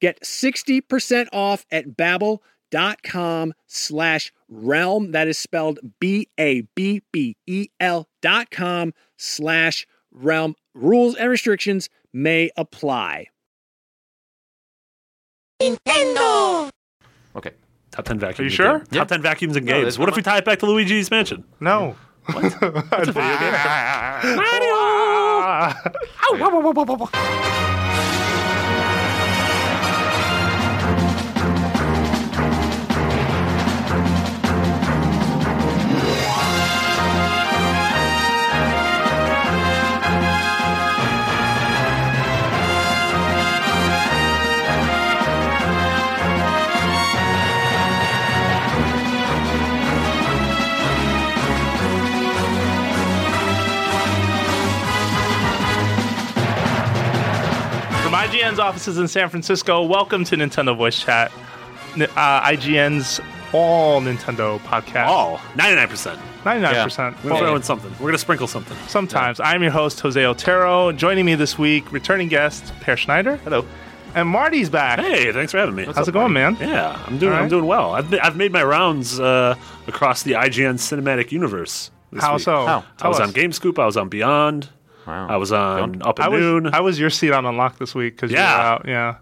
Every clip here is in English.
Get 60% off at babbel.com slash realm. That is spelled B-A-B-B-E-L dot com slash realm. Rules and restrictions may apply. Nintendo! Okay. Top 10 vacuums. Are you sure? game. Top 10 vacuums in No, games. there's what if we tie it back to Luigi's Mansion? No. What? It's a video game. From offices in San Francisco, welcome to Nintendo Voice Chat, uh, IGN's all Nintendo podcast. All. 99%. 99%. We're Well, throwing something. We're going to sprinkle something. Sometimes. I'm your host, Jose Otero. Joining me this week, returning guest, Peer Schneider. Hello. And Marty's back. Hey, thanks for having me. How's it going, man? Yeah, I'm doing. All I'm doing well. I've, I've made my rounds uh, across the IGN cinematic universe. this How week. so? How? I Tell was us. on GameScoop. I was on Beyond. Wow. I was on Up I at was, Noon. I was your seat on Unlock this week because Yeah. you were out. Yeah.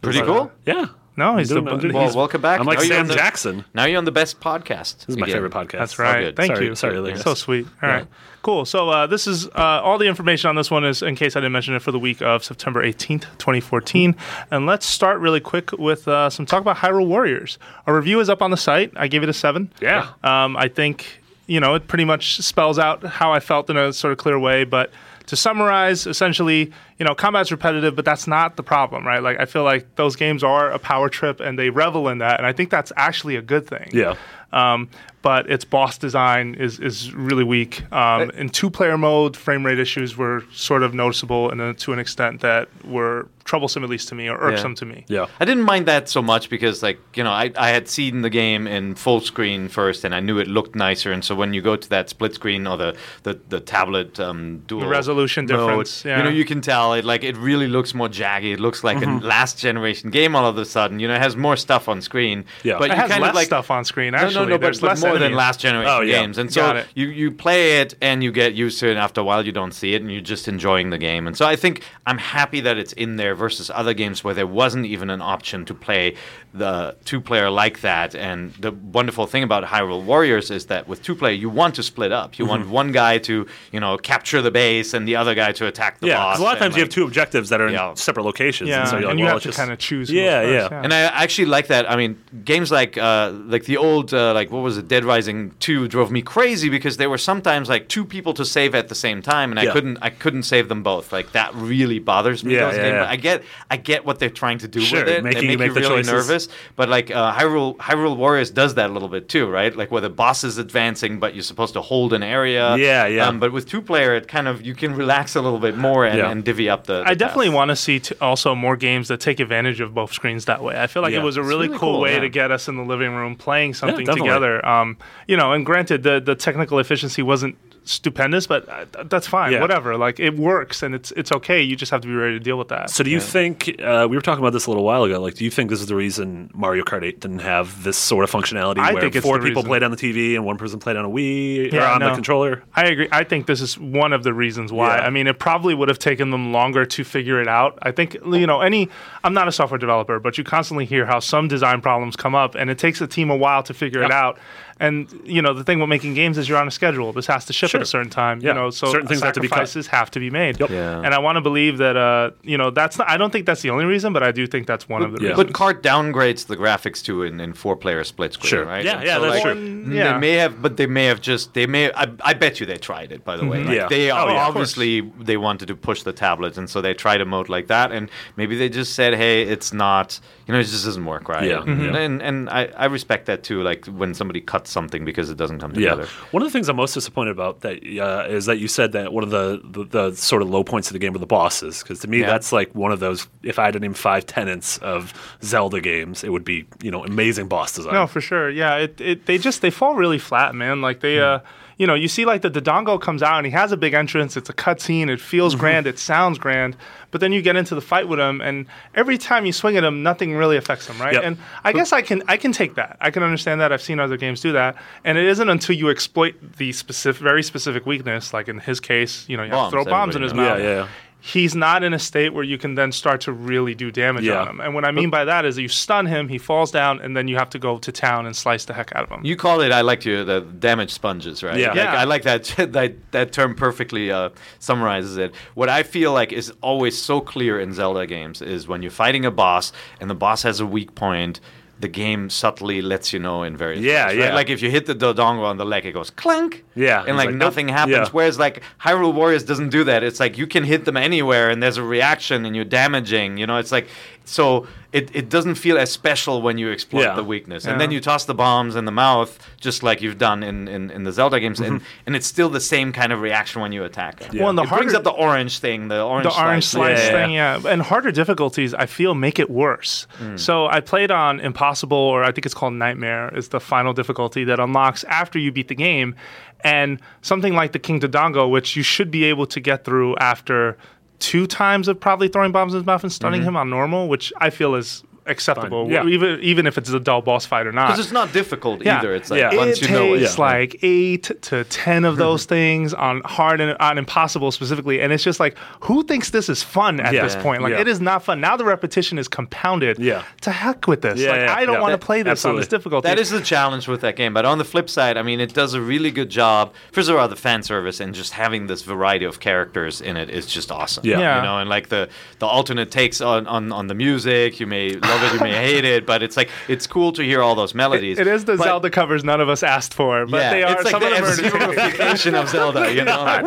Pretty cool. yeah, No, he's doing- the I'm doing- Well, he's- welcome back. I'm like Now Sam the- Jackson. Now you're on the best podcast. This is my again. favorite podcast. That's right. good. Thank Sorry- you. sorry, Elias. So sweet. All right. Cool. So uh, this is uh, all the information on this one is in case I didn't mention it for the week of September 18th, 2014. And let's start really quick with uh, some talk about Hyrule Warriors. Our review is up on the site. I gave it a seven. Yeah. Um, I think you know it pretty much spells out how I felt in a sort of clear way, but. To summarize, essentially, you know, combat's repetitive, but that's not the problem, right? Like, I feel like those games are a power trip, and they revel in that, and I think that's actually a good thing. Yeah. Um, but its boss design is is really weak. Um, in two player mode, frame rate issues were sort of noticeable, and to an extent that were troublesome, at least to me, or irksome to me. Yeah. I didn't mind that so much because, like, you know, I, I had seen the game in full screen first, and I knew it looked nicer. And so when you go to that split screen or the the, the tablet um, dual The resolution mode, difference, yeah. you know, you can tell it like it really looks more jaggy. It looks like Mm-hmm. a last generation game all of a sudden. You know, it has more stuff on screen. Yeah. but It you has kind less of like stuff on screen. Actually, no, no, but, there's but less more than last generation Oh, yeah. games. And so you, you play it and you get used to it. And after a while, you don't see it, and you're just enjoying the game. And so I think I'm happy that it's in there versus other games where there wasn't even an option to play the two player like that. And the wonderful thing about Hyrule Warriors is that with two player, you want to split up. You Mm-hmm. want one guy to you know capture the base and the other guy to attack the Yeah, boss. because a lot of and, times you have two objectives that are in Yeah. separate locations, Yeah, and so you're like, and you well, have to kind of choose. who Yeah, yeah. And I actually like that. I mean, games like uh, like the old uh, like what was it, Dead Rising Two, drove me crazy because there were sometimes like two people to save at the same time, and I couldn't I couldn't save them both. Like that really bothers me. Yeah, those yeah, games. yeah. I get I get what they're trying to do Sure, with it. making they you make make the really choices. nervous. But like uh, Hyrule Hyrule Warriors does that a little bit too, right? Like where the boss is advancing, but you're supposed to hold an area. Yeah, yeah. Um, but with two player, it kind of you can relax a little bit more and, Yeah. and divvy up the. I definitely tasks. want to see t- also more games that take advantage of both screens that way. I feel like Yeah. it was a really, really cool, cool, way yeah. to get us in the living room playing something definitely. together. Um, you know, and granted, the the technical efficiency wasn't stupendous, but uh, that's fine. Yeah. Whatever, like it works and it's it's okay. You just have to be ready to deal with that. So do you think uh, we were talking about this a little while ago? Like, do you think this is the reason Mario Kart 8 didn't have this sort of functionality I where think four people reason. played on the TV and one person played on a Wii or Yeah, on the controller? I agree. I think this is one of the reasons why. Yeah. I mean, it probably would have taken them longer to figure it out. I think, you know, any, I'm not a software developer, but you constantly hear how some design problems come up and it takes a team a while to figure it out. And, you know, the thing with making games is you're on a schedule. This has to ship Sure. at a certain time, Yeah. you know, so Certain things have to be cut. sacrifices have to be made. Yep. Yeah. And I want to believe that, uh, you know, that's not, I don't think that's the only reason, but I do think that's one of the Yeah. reasons. But Kart downgrades the graphics to in, in four player split screen, Sure. right? Yeah, And yeah, that's like, true. Mm, yeah. They may have, but they may have just they may. I, I bet you they tried it. By the way, Mm-hmm. Yeah. they Oh, are yeah, obviously they wanted to push the tablets, and so they tried a mode like that, and maybe they just said, "Hey, it's not, you know, it just doesn't work right." Yeah. And Mhm. and, and I, I respect that too. Like when somebody cuts something because it doesn't come together. Yeah. together. One of the things I'm most disappointed about that uh, is that you said that one of the, the, the sort of low points of the game were the bosses. Because to me, Yeah. that's like one of those. If I had to name five tenets of Zelda games, it would be you know amazing boss design. No, for sure. Yeah, it, it they just they fall really flat, man. Like they uh you know, you see like the Dodongo comes out and he has a big entrance, it's a cutscene, it feels grand, it sounds grand, but then you get into the fight with him and every time you swing at him, nothing really affects him, right? Yep. And I guess I can I can take that. I can understand that. I've seen other games do that. And it isn't until you exploit the specific very specific weakness, like in his case, you know, you have to Bombs, throw bombs in his mouth. Yeah, yeah. He's not in a state where you can then start to really do damage Yeah. on him. And what I mean by that is you stun him, he falls down, and then you have to go to town and slice the heck out of him. You call it. I like you the damage sponges, right? Yeah. Like, Yeah. I like that. That that term perfectly uh, summarizes it. What I feel like is always so clear in Zelda games is when you're fighting a boss and the boss has a weak point. The game subtly lets you know in various Yeah, ways, right? yeah. Like if you hit the Dodongo on the leg, it goes clunk. Yeah, and like, like, nope. nothing happens. Yeah. Whereas like Hyrule Warriors doesn't do that. It's like you can hit them anywhere, and there's a reaction, and you're damaging. You know, it's like so it, it doesn't feel as special when you exploit Yeah. the weakness, Yeah. and then you toss the bombs in the mouth, just like you've done in, in, in the Zelda games, and, mm-hmm. and it's still the same kind of reaction when you attack. It. Well, and the it brings up the orange thing, the orange the orange slice. slice Yeah. thing, yeah. And harder difficulties, I feel, make it worse. Mm. So I played on Impossible, or I think it's called Nightmare, is the final difficulty that unlocks after you beat the game. And something like the King Dodongo, which you should be able to get through after two times of probably throwing bombs in his mouth and stunning mm-hmm. him on normal, which I feel is acceptable, Yeah. even even if it's a dull boss fight or not. Because it's not difficult Yeah. either. It's like Yeah. once it you know it. takes yeah. like eight to ten of those things on hard and on impossible specifically, and it's just like, who thinks this is fun at Yeah. this point? Like, Yeah. it is not fun. Now the repetition is compounded. Yeah. To heck with this. Yeah, like, yeah, I don't yeah. want to play this on this difficulty. That is the challenge with that game. But on the flip side, I mean, it does a really good job. First of all, the fan service and just having this variety of characters in it is just awesome. Yeah. Yeah. You know, and like the the alternate takes on, on, on the music. You may love it, you may hate it, but it's like it's cool to hear all those melodies. It is the But- Zelda covers none of us asked for, but yeah, they are it's like some the of them are entertaining. F-Zero-ification of Zelda, you know. Like,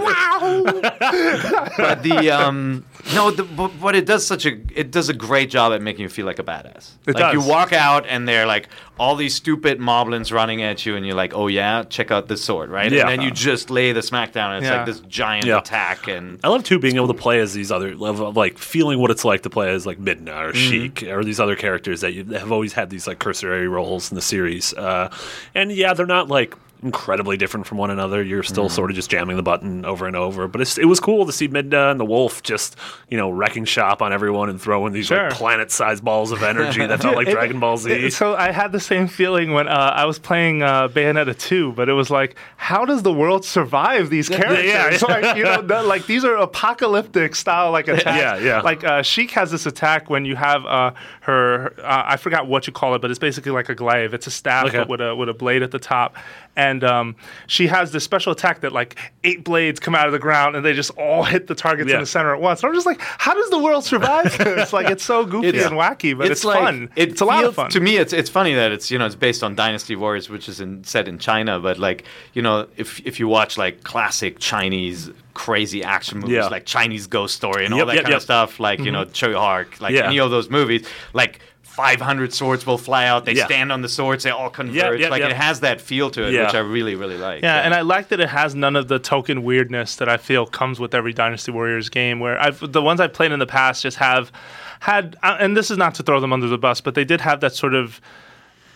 but the um no, the, but what it does such a it does a great job at making you feel like a badass. It like does. you walk out and they're like all these stupid moblins running at you, and you're like, oh yeah, check out this sword, right? Yeah. And then you just lay the smackdown, and it's Yeah. like this giant Yeah. attack, and I love too being able to play as these other level of like feeling what it's like to play as like Midna or Sheik or these other characters that you have always had these like cursory roles in the series. Uh, and yeah, they're not like incredibly different from one another. You're still sort of just jamming the button over and over. But it's, it was cool to see Midna and the Wolf just you know wrecking shop on everyone and throwing these Sure. like planet-sized balls of energy that felt like It- Dragon Ball Z. it- so I had the same feeling when uh, I was playing uh, Bayonetta 2, but it was like, how does the world survive these characters? yeah, yeah. like, you know, the- like these are apocalyptic style like attacks. Yeah, yeah. Like uh, Sheik has this attack when you have uh, her, uh, I forgot what you call it, but it's basically like a glaive. It's a staff Okay. with a with a blade at the top, and um, she has this special attack that like eight blades come out of the ground and they just all hit the targets Yeah. in the center at once. And I'm just like, how does the world survive this? like it's so goofy It's- and wacky, but it's, like, fun. It it's a lot of fun. To me, it's it's funny that it's you know it's based on Dynasty Warriors, which is in, set in China. But like you know, if if you watch like classic Chinese crazy action movies Yeah. like Chinese Ghost Story and all that yep, kind yep. of stuff, like you know Tsui Hark, like Yeah. any of those movies, like. 500 swords will fly out. They Yeah. stand on the swords. They all converge. yep, like yep. it has that feel to it, Yeah. which I really, really like. Yeah, and I like that it has none of the token weirdness that I feel comes with every Dynasty Warriors game. Where I've the ones I've played in the past just have had, uh, and this is not to throw them under the bus, but they did have that sort of,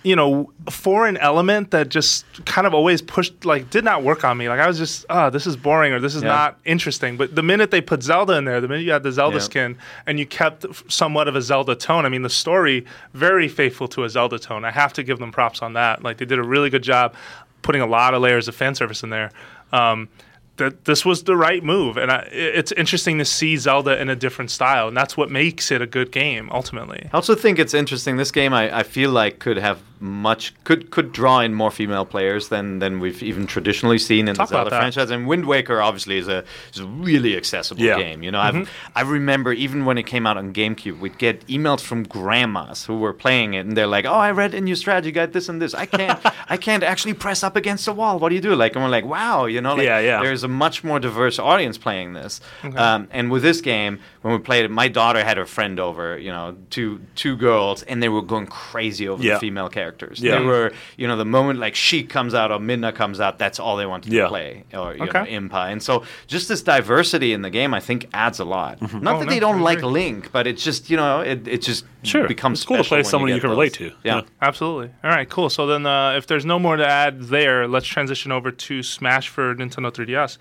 you know, foreign element that just kind of always pushed, like, did not work on me. Like I was just, oh, this is boring or this is Yeah. not interesting. But the minute they put Zelda in there, the minute you had the Zelda Yeah. skin and you kept somewhat of a Zelda tone, I mean, the story very faithful to a Zelda tone. I have to give them props on that. Like they did a really good job putting a lot of layers of fan service in there. Um, that this was the right move, and I, it's interesting to see Zelda in a different style, and that's what makes it a good game ultimately. I also think it's interesting. This game, I, I feel like could have much could could draw in more female players than than we've even traditionally seen in Talk the Zelda franchise. And Wind Waker obviously is a is a really accessible Yeah. game. You know, Mm-hmm. I've, I remember even when it came out on GameCube, we'd get emails from grandmas who were playing it, and they're like, "Oh, I read in your strategy guide this and this. I can't I can't actually press up against the wall. What do you do?" Like, and we're like, "Wow, you know, like, Yeah, yeah. there's a much more diverse audience playing this." Um, and with this game, when we played it, my daughter had her friend over. You know, two two girls, and they were going crazy over Yeah. the female characters. Yeah. They were, you know, the moment like Sheik comes out or Midna comes out, that's all they wanted Yeah. to play, or you Okay. know, Impa. And so, just this diversity in the game, I think, adds a lot. Not Oh, that no, they don't like. Link, but it's just, you know, it, it just Sure. becomes It's cool to play someone you get can those. relate to. Yeah. Yeah. Absolutely. All right, cool. So then, uh, if there's no more to add there, let's transition over to Smash for Nintendo 3DS,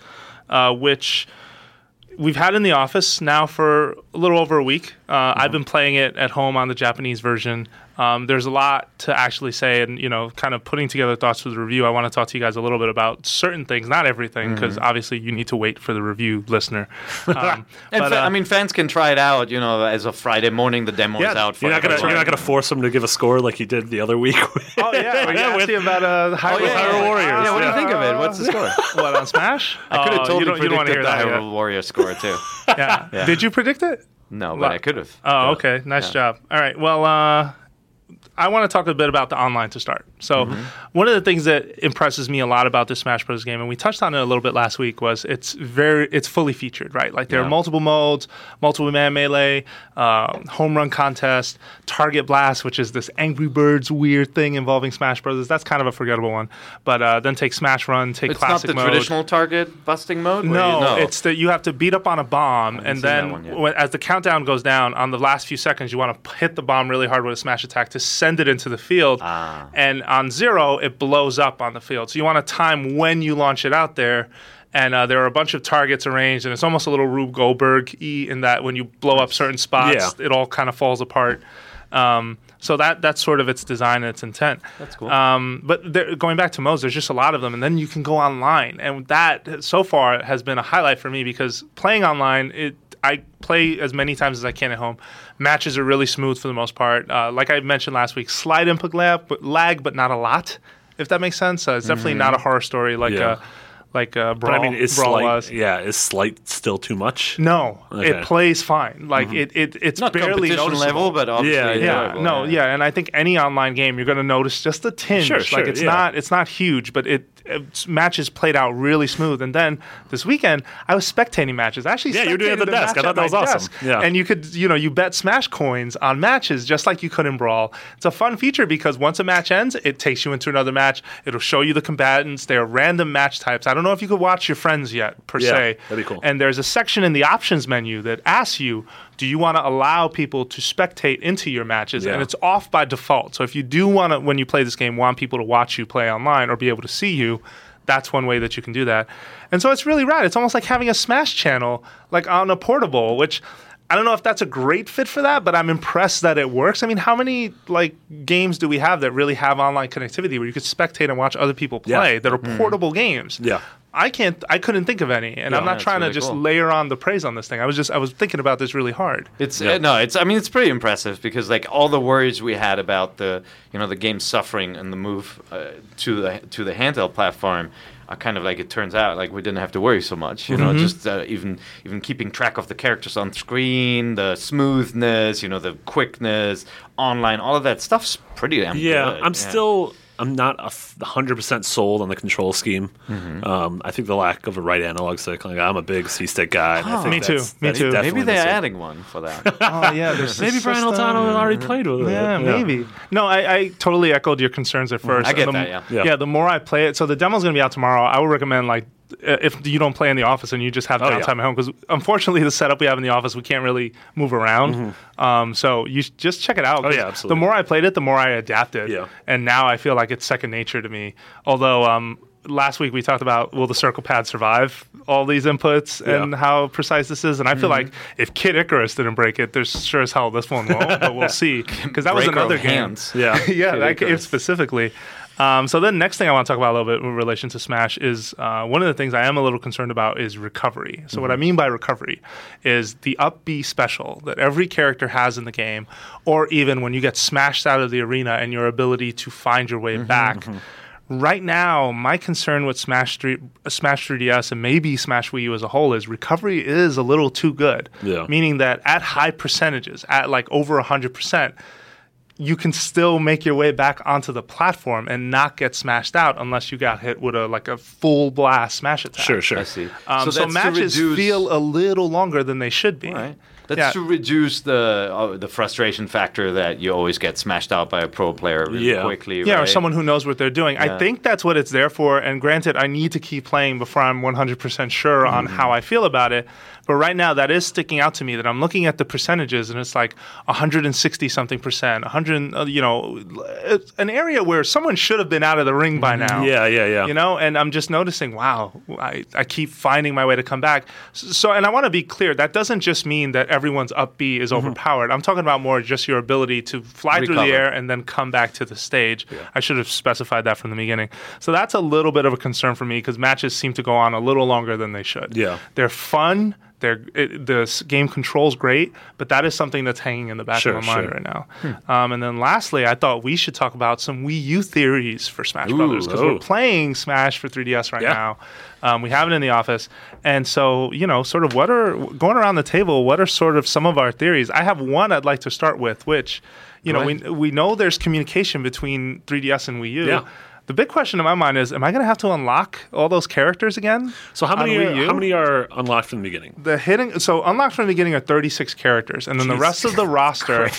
uh, which we've had in the office now for a little over a week. Uh, I've been playing it at home on the Japanese version. Um, there's a lot to actually say, and you know, kind of putting together thoughts for the review. I want to talk to you guys a little bit about certain things, not everything, because obviously you need to wait for the review, listener. Um, And but, fa- uh, I mean, fans can try it out, you know, as of Friday morning. The demo is out. For you're not gonna you're not gonna force them to give a score like you did the other week. oh yeah, are you Yeah, with- about uh, Hyrule, Oh, yeah, yeah, Hyrule yeah. Warriors, Yeah, what do you think of it? What's the score? what on Smash? I could have Oh, totally you don't, you don't want to predicted hear the that. yet. Warrior score too. Yeah. Yeah. Did you predict it? No, but Well- I could have. Oh, okay. Nice job. All right. Well, uh, I want to talk a bit about the online to start. So, Mm-hmm. one of the things that impresses me a lot about this Smash Bros. game, and we touched on it a little bit last week, was it's very it's fully featured, right? Like there are multiple modes, multiple man melee, uh, home run contest, target blast, which is this Angry Birds weird thing involving Smash Bros. That's kind of a forgettable one. But uh, then take Smash Run, take It's not the mode. traditional target busting mode. where No, you know. it's that you have to beat up on a bomb, and then when, as the countdown goes down, on the last few seconds, you want to hit the bomb really hard with a smash attack to send it into the field. Ah. And on zero, it blows up on the field. So you want to time when you launch it out there. And uh, there are a bunch of targets arranged, and it's almost a little Rube Goldberg e in that when you blow up certain spots, it all kind of falls apart. Um, So that that's sort of its design and its intent. That's cool. Um, but there, going back to modes, there's just a lot of them, and then you can go online, and that so far has been a highlight for me because playing online, it I play as many times as I can at home. Matches are really smooth for the most part. Uh, like I mentioned last week, slight input lag, but lag, but not a lot. If that makes sense, uh, it's definitely not a horror story like Yeah. uh, like uh, But I mean, is Brawl slight, was. yeah, is slight still too much? No, Okay. it plays fine. Like it, it, it's Not barely competition noticeable. level, but obviously Yeah, yeah, no, yeah. and I think any online game you're going to notice just a tinge. Sure, sure, like it's yeah. not, it's not huge, but it, it's, Uh, matches played out really smooth. And then this weekend, I was spectating matches. I actually, Yeah, you're doing it at the desk. I thought that was awesome. desk. Yeah. and you could, you know, you bet Smash coins on matches just like you could in Brawl. It's a fun feature because once a match ends, it takes you into another match. It'll show you the combatants. They are random match types. I don't know if you could watch your friends yet per Yeah, se. that'd be cool. And there's a section in the options menu that asks you, do you want to allow people to spectate into your matches? Yeah. And it's off by default. So if you do want to, when you play this game, want people to watch you play online or be able to see you, that's one way that you can do that. And so it's really rad. It's almost like having a Smash channel, like on a portable, which I don't know if that's a great fit for that, but I'm impressed that it works. I mean, how many like games do we have that really have online connectivity where you could spectate and watch other people Yeah. play that are mm-hmm. portable games? Yeah. I can't. I couldn't think of any, and I'm not that's trying really to just cool. layer on the praise on this thing. I was just. I was thinking about this really hard. It's Yeah. uh, no, it's. I mean, it's pretty impressive because like all the worries we had about the you know the game suffering and the move uh, to the to the handheld platform are kind of like it turns out like we didn't have to worry so much. You know, just uh, even even keeping track of the characters on screen, the smoothness, you know, the quickness, online, all of that stuff's pretty damn Yeah, good. I'm still I'm not a hundred percent sold on the control scheme. Mm-hmm. Um, I think the lack of a right analog stick. Like I'm a big C stick guy. And I think Me too, me too. Maybe they're missing. adding one for that. Oh yeah, there's Maybe Brian Altano already played with it. Yeah, maybe. No, I, I totally echoed your concerns at first. I get the, that, yeah. Yeah. yeah. The more I play it, so the demo's gonna be out tomorrow. I would recommend like uh, if you don't play in the office and you just have Oh, yeah. downtime at home, because unfortunately the setup we have in the office we can't really move around. Um, so you sh- just check it out. Mm-hmm. Oh, yeah, absolutely. The more I played it, the more I adapted. Yeah. And now I feel like it's second nature to me. Although um, last week we talked about will the circle pad survive all these inputs Yeah. and how precise this is, and I feel Mm-hmm. like if Kid Icarus didn't break it, there's sure as hell this one won't. but we'll see because that was another game. hands. Yeah. yeah, Kid that game specifically. Um, so then, next thing I want to talk about a little bit in relation to Smash is uh, one of the things I am a little concerned about is recovery. So what I mean by recovery is the up B special that every character has in the game, or even when you get smashed out of the arena and your ability to find your way back. Right now, my concern with Smash 3, Smash 3DS and maybe Smash Wii U as a whole is recovery is a little too good. Yeah. Meaning that at high percentages, at like over 100%, you can still make your way back onto the platform and not get smashed out unless you got hit with a like a full blast smash attack. Sure, sure. I see. Um, so that's to matches reduce- feel a little longer than they should be. Right. That's Yeah. to reduce the uh, the frustration factor that you always get smashed out by a pro player really Yeah. quickly. Yeah, or someone who knows what they're doing. I think that's what it's there for. And granted, I need to keep playing before I'm 100% sure on Mm-hmm. how I feel about it. But right now, that is sticking out to me that I'm looking at the percentages and it's like 160 something percent, 100, uh, you know, an area where someone should have been out of the ring by now. Mm-hmm. Yeah, yeah, yeah. You know, and I'm just noticing, wow, I, I keep finding my way to come back. So, and I want to be clear, that doesn't just mean that everyone's up B is overpowered. I'm talking about more just your ability to fly through the air and then come back to the stage. Yeah. I should have specified that from the beginning. So that's a little bit of a concern for me because matches seem to go on a little longer than they should. Yeah. They're fun. They're, it, the game controls great, but that is something that's hanging in the back Sure, of my mind sure. right now. Um, and then lastly, I thought we should talk about some Wii U theories for Smash Ooh, Brothers because oh. we're playing Smash for 3DS right Yeah. now. Um, we have it in the office, and so you know, sort of what are going around the table? What are sort of some of our theories? I have one I'd like to start with, which you know, Go we we know there's communication between 3DS and Wii U. Yeah. The big question in my mind is, am I going to have to unlock all those characters again? So how many are, Wii U? how many are unlocked from the beginning? The hitting so unlocked from the beginning are 36 characters, and then the rest of the roster.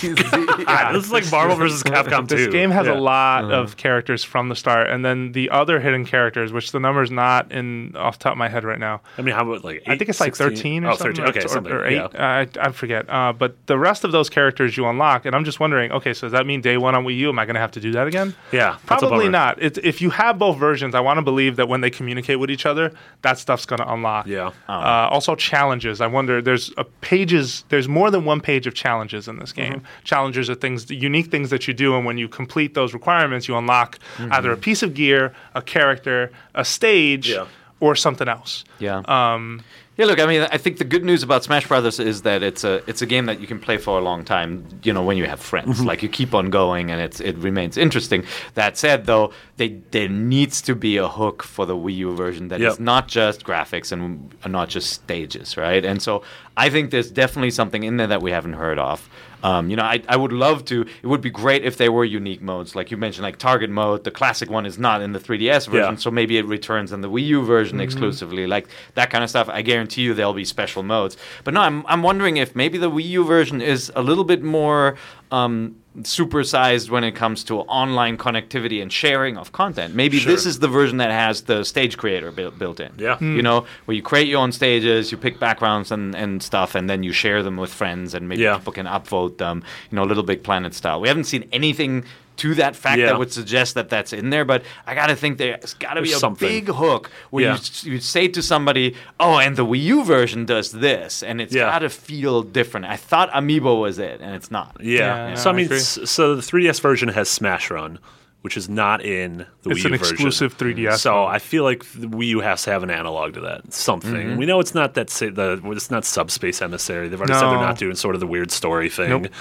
Ah, this is like Marvel versus Capcom 2. This game has Yeah. a lot of characters from the start, and then the other hidden characters, which the number's not in off the top of my head right now. I mean, how about like? I think it's like 13 or oh, something. 13. or- Okay, or, something. or 8. yeah. Uh, I, I forget. Uh, but the rest of those characters you unlock, and I'm just wondering, okay, so does that mean day one on Wii U? Am I going to have to do that again? Yeah, that's Probably not. It, if you have both versions, I want to believe that when they communicate with each other, that stuff's going to unlock. Yeah. Uh, also challenges. I wonder. There's a pages. There's more than one page of challenges in this game. Mm-hmm. Challenges are things, unique things that you do, and when you complete those requirements, you unlock Mm-hmm. either a piece of gear, a character, a stage, Yeah. or something else. Yeah. Um, Yeah, look, I mean, I think the good news about Smash Brothers is that it's a it's a game that you can play for a long time. You know, when you have friends, Mm-hmm. like you keep on going, and it's it remains interesting. That said, though, they there needs to be a hook for the Wii U version that is Yep. not just graphics and not just stages, right? And so I think there's definitely something in there that we haven't heard of. Um, you know, I, I would love to. It would be great if there were unique modes, like you mentioned, like target mode. The classic one is not in the 3DS version, Yeah. so maybe it returns in the Wii U version exclusively, like that kind of stuff. I guarantee you there'll be special modes. But no, I'm I'm wondering if maybe the Wii U version is a little bit more um, supersized when it comes to online connectivity and sharing of content. Maybe this is the version that has the stage creator built, built in. Yeah. You know, where you create your own stages, you pick backgrounds and, and stuff, and then you share them with friends, and maybe Yeah. people can upvote them, you know, Little Big Planet style. We haven't seen anything to that fact Yeah. that would suggest that that's in there, but I got to think there's got to be There's a something. big hook where Yeah. you, you say to somebody, oh, and the Wii U version does this, and it's Yeah. got to feel different. I thought Amiibo was it, and it's not. Yeah. Yeah, so I I mean, agree. s- so the 3DS version has Smash Run, which is not in the It's Wii U an version. exclusive 3DS So mode. I feel like the Wii U has to have an analog to that, something. Mm-hmm. We know it's not that sa- the it's not Subspace Emissary. They've already said they're not doing sort of the weird story thing. Nope.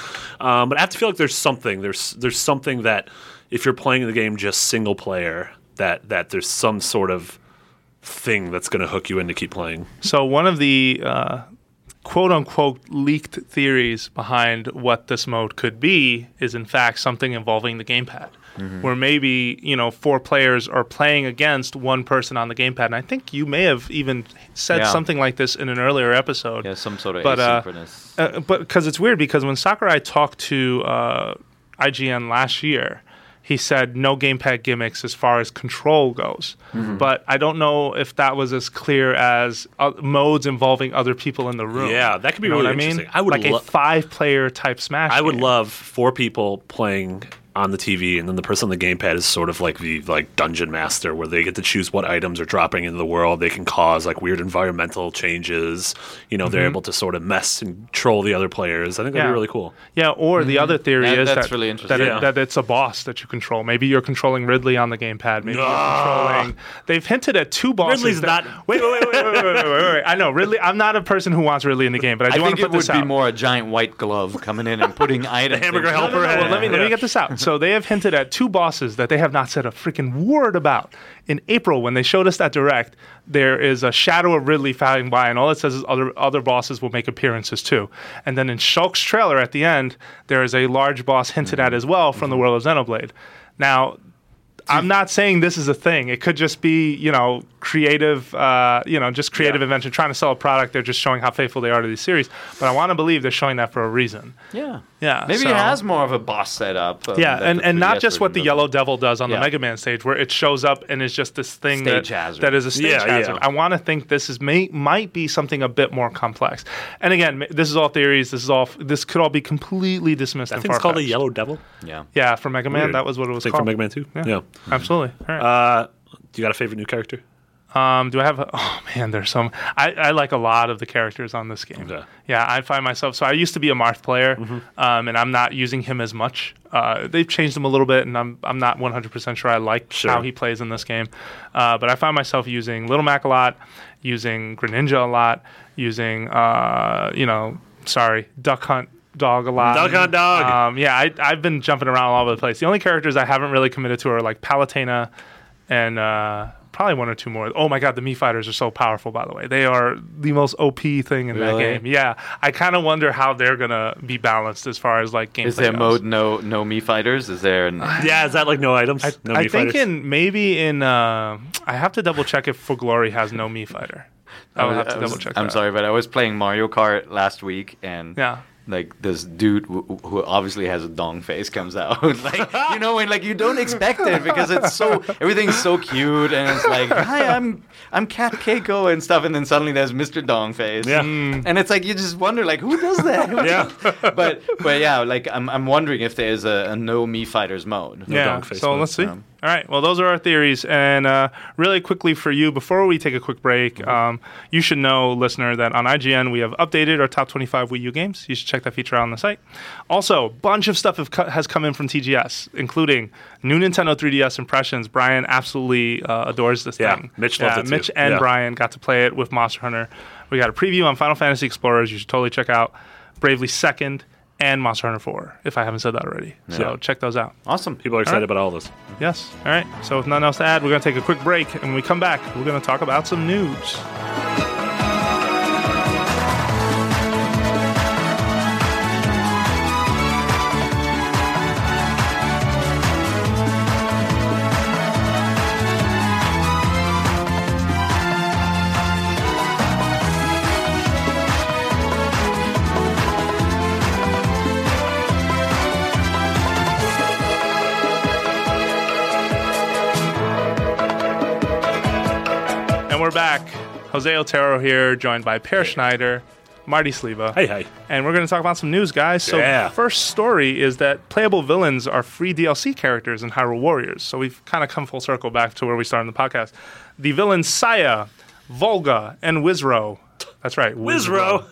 Um, but I have to feel like there's something. There's there's something that if you're playing the game just single player, that that there's some sort of thing that's going to hook you in to keep playing. So one of the uh, quote unquote leaked theories behind what this mode could be is in fact something involving the gamepad. Where maybe, you know, four players are playing against one person on the gamepad. And I think you may have even said Yeah. something like this in an earlier episode. Yeah, some sort of But, uh, asynchronous. Uh, but because it's weird because when Sakurai talked to uh, IGN last year, he said no gamepad gimmicks as far as control goes. Mm-hmm. But I don't know if that was as clear as uh, modes involving other people in the room. Yeah, that could be You know really what I mean? interesting. I would like lo- a five-player type Smash. I would game. love four people playing on the TV, and then the person on the gamepad is sort of like the like dungeon master, where they get to choose what items are dropping into the world. They can cause like weird environmental changes. You know, they're able to sort of mess and troll the other players. I think that'd Mm-hmm. Yeah. be really cool. Yeah, or the other theory That- is that's that, really that, interesting. it- that it's a boss that you control. Maybe you're controlling Ridley on the gamepad. Maybe Ah. you're controlling. They've hinted at two bosses. Ridley's that- not- Wait, wait, wait, wait, wait, wait, wait, wait, wait. I know Ridley. I'm not a person who wants Ridley in the game, but I I want think to put it would be more a giant white glove coming in and putting items. the hamburger into- helper No, no, no, head. well, let me let me get this out. So they have hinted at two bosses that they have not said a freaking word about. In April, when they showed us that direct, there is a shadow of Ridley flying by, and all it says is other other bosses will make appearances too. And then in Shulk's trailer at the end, there is a large boss hinted at as well from the world of Xenoblade. Now. I'm not saying this is a thing. It could just be, you know, creative, uh, you know, just creative Yeah. invention, trying to sell a product. They're just showing how faithful they are to these series. But I want to believe they're showing that for a reason. Yeah. Yeah, Maybe so- it has more of a boss setup. um, Yeah, and, and not just what the Yellow doesn't. Devil does on Yeah. the Mega Man stage, where it shows up and is just this thing Stage that, hazard. that is a stage Yeah, yeah. I want to think this is may, might be something a bit more complex. And again, this is all theories. This is all. This could all be completely dismissed. I think it's called a far-fetched. Yellow Devil. Yeah. Yeah, for Mega Man, Weird. that was what it was Think called. from Mega Man Two. Yeah. Yeah. Absolutely. All right. Uh, do you got a favorite new character? Um, do I have? A, oh man, there's some. I, I like a lot of the characters on this game. Okay. Yeah, I find myself. So I used to be a Marth player, Mm-hmm. um, and I'm not using him as much. Uh, they've changed him a little bit, and I'm I'm not 100 percent sure I like Sure. how he plays in this game. Uh, but I find myself using Little Mac a lot, using Greninja a lot, using uh, you know, sorry, Duck Hunt dog a lot. Duck Hunt Dog. Um, yeah, I, I've been jumping around all over the place. The only characters I haven't really committed to are like Palutena and uh, probably one or two more. Oh my god, the Mii fighters are so powerful. By the way, they are the most OP thing in that game. Yeah, I kind of wonder how they're gonna be balanced as far as like gameplay. Is there goes. mode no no Mii fighters? Is there? An, Yeah, is that like no items? I, no I Mii think fighters? in maybe in uh, I have to double check if For Glory has no Mii fighter. I would have to I was- double check. I'm that. sorry, but I was playing Mario Kart last week, and Yeah. Like this dude who, who obviously has a dong face comes out. like you know, and like you don't expect it because it's so everything's so cute, and it's like, hi, I'm I'm Cat Keiko and stuff, and then suddenly there's Mr. Dong face. Yeah. and it's like you just wonder like who does that? Yeah. but but yeah, like I'm I'm wondering if there's a, a no Mii fighters mode. yeah. dog face So mode. let's see. Um, All right. Well, those are our theories. And uh, really quickly for you, before we take a quick break, Mm-hmm. um, you should know, listener, that on IGN we have updated our top 25 Wii U games. You should check that feature out on the site. Also, a bunch of stuff have co- has come in from TGS, including new Nintendo 3DS impressions. Brian absolutely uh, adores this Yeah, thing. Mitch loved it too. Mitch and Yeah. Brian got to play it with Monster Hunter. We got a preview on Final Fantasy Explorers. You should totally check out Bravely Second and Monster Hunter 4, if I haven't said that already. Yeah. So check those out. Awesome. People are excited right. about all this. Yes. All right. So, with nothing else to add, we're going to take a quick break. And when we come back, we're going to talk about some news. We're back. Jose Otero here, joined by Peer Schneider, Marty Sliva. Hey, hey. And we're going to talk about some news, guys. So, Yeah. first story is that playable villains are free DLC characters in Hyrule Warriors. So, we've kind of come full circle back to where we started in the podcast. The villains Saya, Volga, and Wizzro. That's right, Wizzro.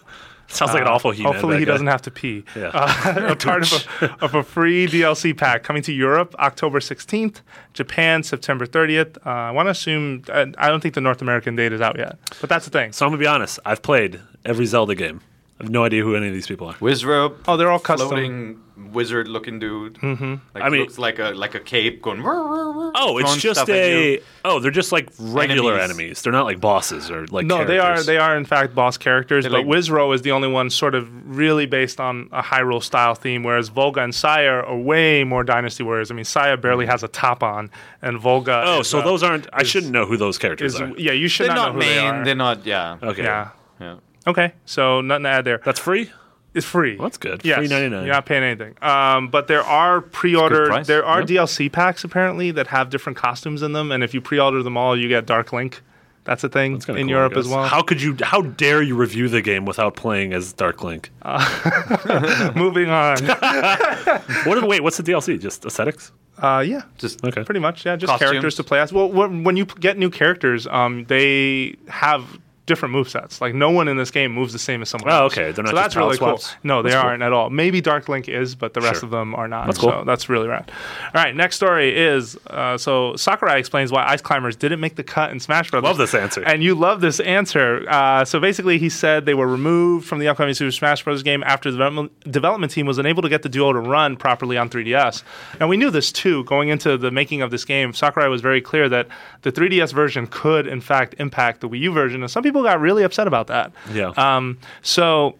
Sounds like an awful human. Hopefully, he doesn't have to pee. Yeah. Uh, a part of a, of a free DLC pack coming to Europe October 16th, Japan September 30th. Uh, I want to assume, uh, I don't think the North American date is out yet, but that's the thing. So I'm gonna be honest. I've played every Zelda game. I have no idea who any of these people are. Wizrobe. Oh, they're all custom. Floating wizard-looking dude. Mm-hmm. Like, I mean- looks like a like a cape going. Oh, it's just a. Oh, they're just like regular Enemies. enemies. They're not like bosses or like. No, they are they are in fact boss characters, They're but like- Wizzro is the only one sort of really based on a Hyrule style theme, whereas Volga and Saya are way more Dynasty Warriors. I mean, Saya barely has a top on, and Volga. Oh, is, so uh, those aren't. I is- shouldn't know who those characters Is, are. yeah, you should They're not, not know who they main. are. They're not. Yeah. Okay. Yeah. Yeah. Okay, so nothing to add there. That's free. It's free. Well, that's good. Yes, Free 99. You're not paying anything. Um, but there are pre-order. There are Yep. DLC packs apparently that have different costumes in them, and if you pre-order them all, you get Dark Link. That's a thing Kinda in cool, Europe as well. How could you? How dare you review the game without playing as Dark Link? Moving on. what? Wait, what's the DLC? Just aesthetics? uh, yeah, Just Okay. pretty much. Yeah, just Costumes. characters to play as. Well, when you get new characters, um, they have different move sets. Like no one in this game moves the same as someone Oh, else. okay. They're not so that's really palette cool. No, they That's aren't at all. Maybe Dark Link is, but the rest Sure. of them are not. That's So cool. that's really rad. All right, next story is uh, so Sakurai explains why Ice Climbers didn't make the cut in Smash Bros. Love this answer. And you love this answer. Uh, so basically, he said they were removed from the upcoming Super Smash Bros. game after the development, development team was unable to get the duo to run properly on 3DS. And we knew this too going into the making of this game. Sakurai was very clear that the 3DS version could, in fact, impact the Wii U version, and some people got really upset about that. Yeah. Um, so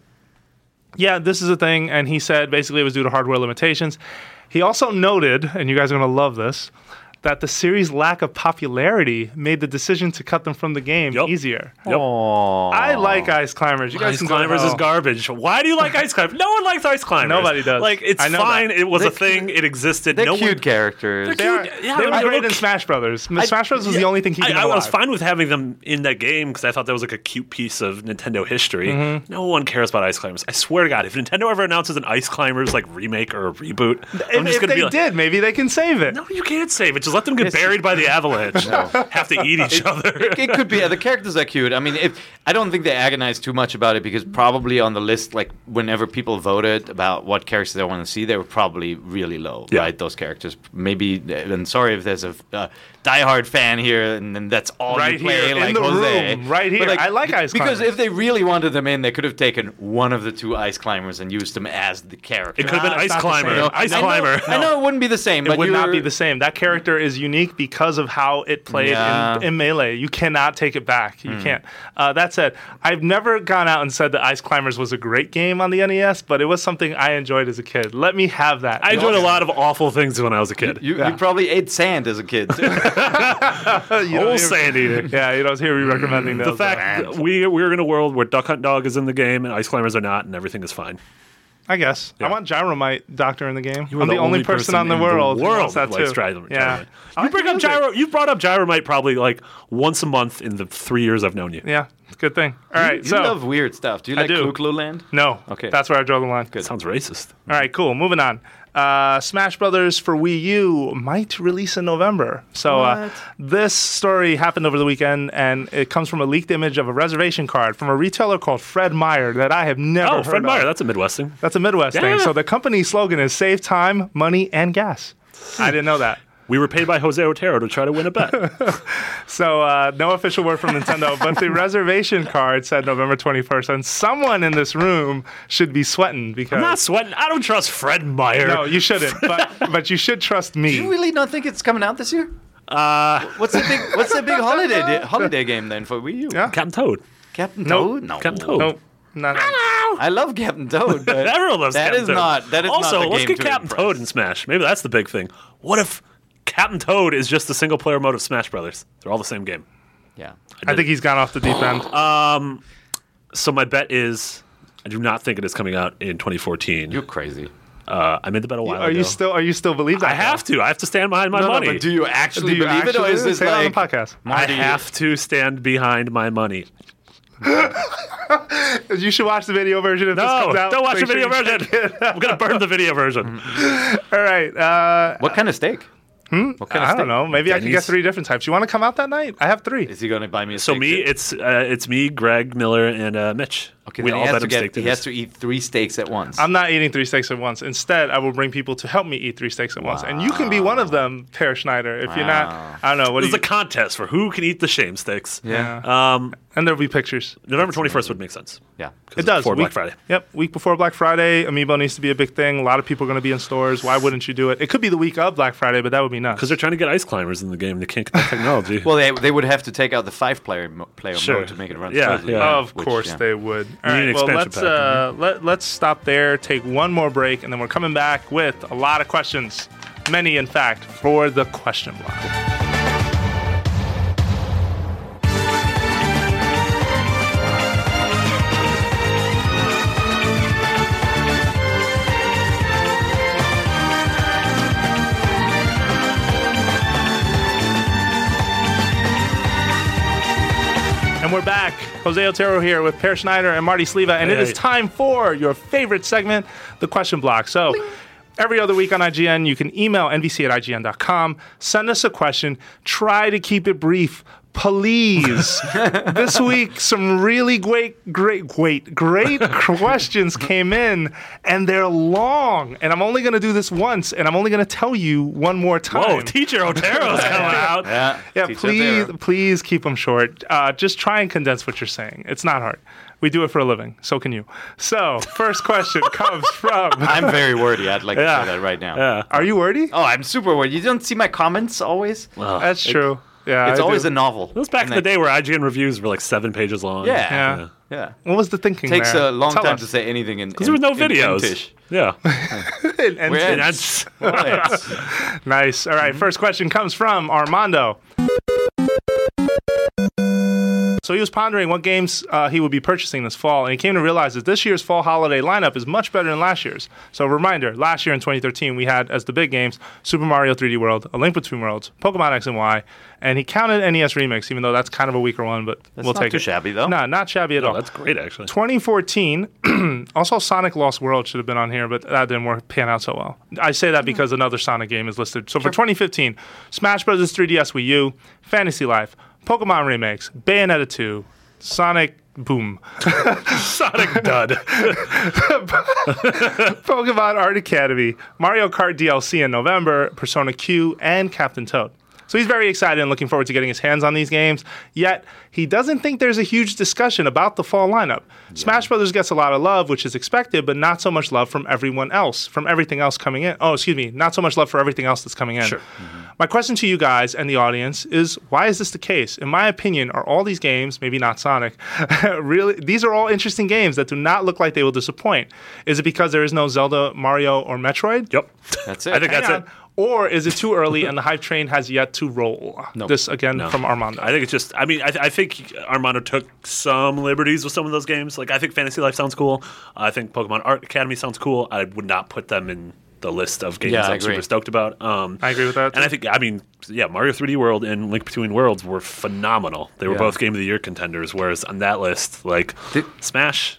yeah, this is a thing. And he said basically it was due to hardware limitations. He also noted, and you guys are going to love this, that the series' lack of popularity made the decision to cut them from the game Yup. easier. Yep. I like Ice Climbers. You guys Ice can Climbers is garbage. Why do you like Ice Climbers? No one likes Ice Climbers. Nobody does. Like it's fine. that. It was They're a thing. It existed. They're no cute one. characters. They, are, Yeah, they were I great don't in Smash Brothers. Smash Brothers was the only thing keeping I, I was fine with having them in that game because I thought that was like a cute piece of Nintendo history. Mm-hmm. No one cares about Ice Climbers. I swear to God, if Nintendo ever announces an Ice Climbers like remake or a reboot, I'm If, just if gonna they be like, did, maybe they can save it. no, you can't save it. Just let them get buried by the avalanche. Have to eat each other. it could be. The characters are cute. I mean, if I don't think they agonize too much about it because probably on the list, like whenever people voted about what characters they want to see, they were probably really low. Yeah. Right, those characters. Maybe. And sorry if there's a uh, diehard fan here, and then that's all Right you play, here, in like the Jose. room, right But, here. I like Ice climbers. because if they really wanted them in, they could have taken one of the two ice climbers and used them as the character. It could have been Nah, Ice not the Climber. same. Ice I know- Climber. I know it wouldn't be the same, It but would not you're- be the same. That character is unique because of how it played Yeah. in, in Melee. You cannot take it back. You can't. Uh, that said, I've never gone out and said that Ice Climbers was a great game on the NES, but it was something I enjoyed as a kid. Let me have that. I enjoyed a lot of awful things when I was a kid. You, Yeah. you probably ate sand as a kid. too. You don't Old hear- sand eater. Yeah, you don't hear me recommending The fact that we we're in a world where Duck Hunt Dog is in the game and Ice Climbers are not, and everything is fine. I guess Yeah. I want Gyromite Doctor in the game. You I'm the, only person, on the in world, who world wants that who likes too. Gyromite. Yeah, I You bring up. Gyro. You've brought up Gyromite probably like once a month in the three years I've known you. Yeah, it's a good thing. All right, you so love weird stuff. Do you I like do. Clu Clu Land? no, Okay. that's where I draw the line. Good. Sounds racist. All right, cool. Moving on. Uh, Smash Brothers for Wii U might release in November. So uh, this story happened over the weekend, and it comes from a leaked image of a reservation card from a retailer called Fred Meyer that I have never Oh, heard Fred Meyer, that's a Midwest thing. That's a Midwest thing. So the company slogan is "Save time, money, and gas." I didn't know that. We were paid by Jose Otero to try to win a bet. So uh, no official word from Nintendo, but the reservation card said November 21st, and someone in this room should be sweating because I'm not sweating. I don't trust Fred Meyer. no, you shouldn't. But but you should trust me. Do you me. really not think it's coming out this year? Uh, What's the big What's the big holiday di- holiday game then for Wii U? Yeah. Captain Toad. Captain Nope. Toad? No. Captain Toad. No, no, no. I love Captain Toad. But Everyone loves that Captain is Toad. not. That is also, not the let's game get to Captain impress. Toad in Smash. Maybe that's the big thing. What if Captain Toad is just the single player mode of Smash Brothers? They're all the same game. Yeah. I think he's gone off the deep end. Um, So my bet is I do not think it is coming out in 2014. You're crazy. uh, I made the bet a while are ago. you still? Are you still believe that? I have to. I have to stand behind my No, no, money. but do you actually Do you believe it, or actually is this say like it on the podcast? I Marty, have to stand behind my money. You should watch the video version if this No, comes out. don't watch the video sure version. check it. I'm gonna burn the video version. All right. Uh, What kind of steak? Hmm? What kind of I steak? don't know. Maybe I can get Denny's? three different types. You want to come out that night? I have three. Is he going to buy me a So steak? me, too? it's uh, it's me, Greg Miller, and uh, Mitch. Okay, we all he, has bet to him get, steak he dinners. has to eat three steaks at once. I'm not eating three steaks at once. Instead, I will bring people to help me eat three steaks at once. And you can be one of them, Peer Schneider. If you're not, I don't know. What do There's you, a contest for who can eat the shame steaks. yeah. Um, and there'll be pictures. November 21st would make sense. Yeah, It it's does. Before Week- Black Friday. Yep. Week before Black Friday, Amiibo needs to be a big thing. A lot of people are going to be in stores. Why wouldn't you do it? It could be the week of Black Friday, but that would be nuts. Because they're trying to get ice climbers in the game. They can't get that technology. Well, they, they would have to take out the five player mo- player Sure. mode to make it run Yeah, smoothly. yeah. Of which, course yeah. they would. All right, well let's uh, let let's stop there. Take one more break, and then we're coming back with a lot of questions, many in fact, for the question block. And we're back. Jose Otero here with Peer Schneider and Marty Sliva, and it Hey, is time for your favorite segment, the question block. So, every other week on IGN, you can email nvc at ign.com, send us a question, try to keep it brief. Please. this week, some really great, great, great, great questions came in, and they're long. And I'm only going to do this once, and I'm only going to tell you one more time. Whoa, Teacher Otero's coming out. Yeah. Yeah, Teach please, Otero. please keep them short. Uh, just try and condense what you're saying. It's not hard. We do it for a living. So can you. So, first question comes from. I'm very wordy. I'd like Yeah. to say that right now. Yeah. Are you wordy? Oh, I'm super wordy. You don't see my comments always? Well, That's true. Yeah, it's I always do. a novel. It was back in the day where IGN reviews were like seven pages long. Yeah. Yeah. Yeah. What was the thinking Takes there? a long Tell time us. to say anything in Because there were no videos. English. Yeah. And- and- We're in. That's- nice. All Mm-hmm. first question comes from Armando. So he was pondering what games uh, he would be purchasing this fall, and he came to realize that this year's fall holiday lineup is much better than last year's. So, a reminder: last year in 2013, we had as the big games Super Mario 3D World, A Link Between Worlds, Pokemon X and Y, and he counted NES Remix, even though that's kind of a weaker one, but we'll take it. not take too shabby, though. No, not shabby at all. That's great, actually. 2014, also Sonic Lost World should have been on here, but that didn't work pan out so well. I say that because another Sonic game is listed. So for 2015, Smash Bros. 3DS Wii U, Fantasy Life, Pokemon Remakes, Bayonetta 2, Sonic Boom, Sonic dud. Pokemon Art Academy, Mario Kart DLC in November, Persona Q, and Captain Toad. So he's very excited and looking forward to getting his hands on these games. Yet he doesn't think there's a huge discussion about the fall lineup. Smash Brothers gets a lot of love, which is expected, but not so much love from everyone else, from everything else coming in. Oh, excuse me, not so much love for everything else that's coming in. Sure. Mm-hmm. My question to you guys and the audience is why is this the case? In my opinion, are all these games, maybe not Sonic, really these are all interesting games that do not look like they will disappoint. Is it because there is no Zelda, Mario, or Metroid? Yep. That's it. I think Hang that's on. it. Or is it too early and the hype train has yet to roll? This again from Armando. I think it's just. I mean, I, th- I think Armando took some liberties with some of those games. Like, I think Fantasy Life sounds cool. I think Pokemon Art Academy sounds cool. I would not put them in the list of games Yeah, I I'm agree. super stoked about. Um, I agree with that, And I think, I mean, yeah, Mario 3D World and Link Between Worlds were phenomenal. They were Yeah. both Game of the Year contenders. Whereas on that list, like Did- Smash,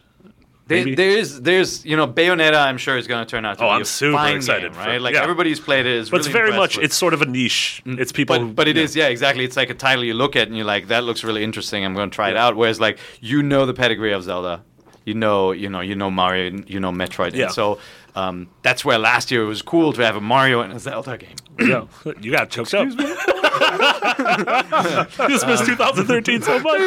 There, Maybe. there's, there's, you know, Bayonetta. I'm sure is going to turn out to Oh, be I'm a super fine excited game, for- right? Like yeah. everybody's played it. Is But it's very much with. it's sort of a niche. It's people. But, but it is, yeah, exactly. It's like a title you look at and you're like, that looks really interesting. I'm going to try it out. Whereas, like, you know the pedigree of Zelda, you know, you know, you know Mario, you know Metroid, Yeah. and so um, that's where last year it was cool to have a Mario and a Zelda game. Yeah. You got choked up. you just missed 2013 so much.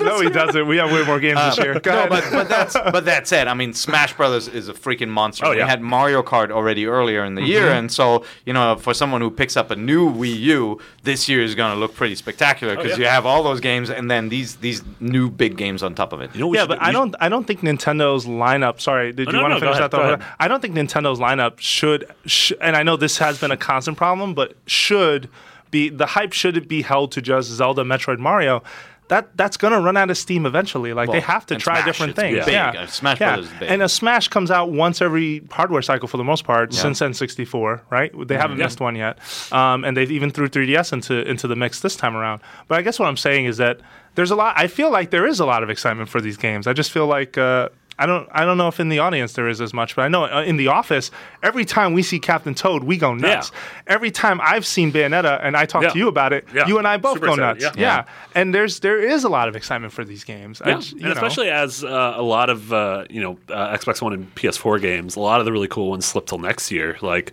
No, he doesn't. We have way more games this uh, year. Go No, ahead. but, but that's but that said, I mean, Smash Brothers is a freaking monster. Oh, yeah. We had Mario Kart already earlier in the year, mm-hmm. and so you know, for someone who picks up a new Wii U, this year is going to look pretty spectacular oh, because yeah. you have all those games and then these these new big games on top of it. You know, yeah, should- but we I don't. I don't think Nintendo's lineup. Sorry, did Oh, you no, want to go finish ahead, that? go thought? ahead. I don't think Nintendo's lineup should, sh- and I know this has been a constant problem, but should be the hype shouldn't be held to just Zelda, Metroid, Mario. That that's gonna run out of steam eventually. Like they have to try Smash, different things. big. Yeah, Smash yeah. Brothers is big. and a Smash comes out once every hardware cycle for the most part since N64. Right? They haven't missed one yet, um, and they've even threw 3DS into into the mix this time around. But I guess what I'm saying is that there's a lot. I feel like there is a lot of excitement for these games. I just feel like. Uh, I don't. I don't know if in the audience there is as much, but I know uh, in the office, every time we see Captain Toad, we go nuts. Every time I've seen Bayonetta and I talk Yeah. to you about it, Yeah. you and I both Super go excited, nuts. yeah. Yeah. Yeah. and there's there is a lot of excitement for these games. Yeah, j- you and know. especially as uh, a lot of uh, you know uh, Xbox One and PS4 games, a lot of the really cool ones slip till next year. Like,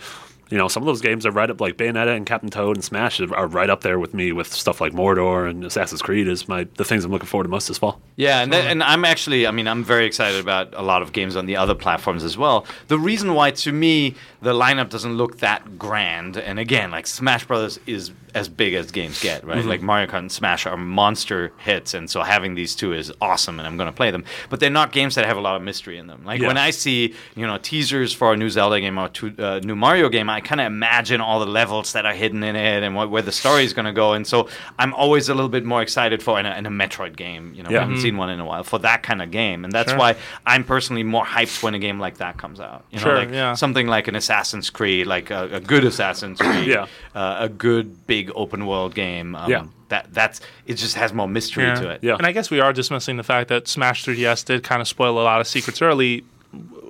you know, some of those games are right up like Bayonetta and Captain Toad and Smash are right up there with me with stuff like Mordor and Assassin's Creed is my the things I'm looking forward to most this fall. Yeah, and, and I'm actually, I mean, I'm very excited about a lot of games on the other platforms as well. The reason why, to me, the lineup doesn't look that grand, and again, like Smash Brothers is as big as games get, right? Like Mario Kart and Smash are monster hits, and so having these two is awesome, and I'm going to play them. But they're not games that have a lot of mystery in them. Like Yeah. when I see, you know, teasers for a new Zelda game or a uh, new Mario game, I kind of imagine all the levels that are hidden in it and what, where the story is going to go, and so I'm always a little bit more excited for in a, in a Metroid game. You know, Yeah. we haven't seen one in a while for that kind of game, and that's Sure. why I'm personally more hyped when a game like that comes out. You know, Sure, like yeah. something like an Assassin's Creed, like a, a good Assassin's Creed, Yeah. uh, a good big open world game. Um, Yeah. that that's it. Just has more mystery Yeah. to it. Yeah. And I guess we are dismissing the fact that Smash 3DS did kind of spoil a lot of secrets early,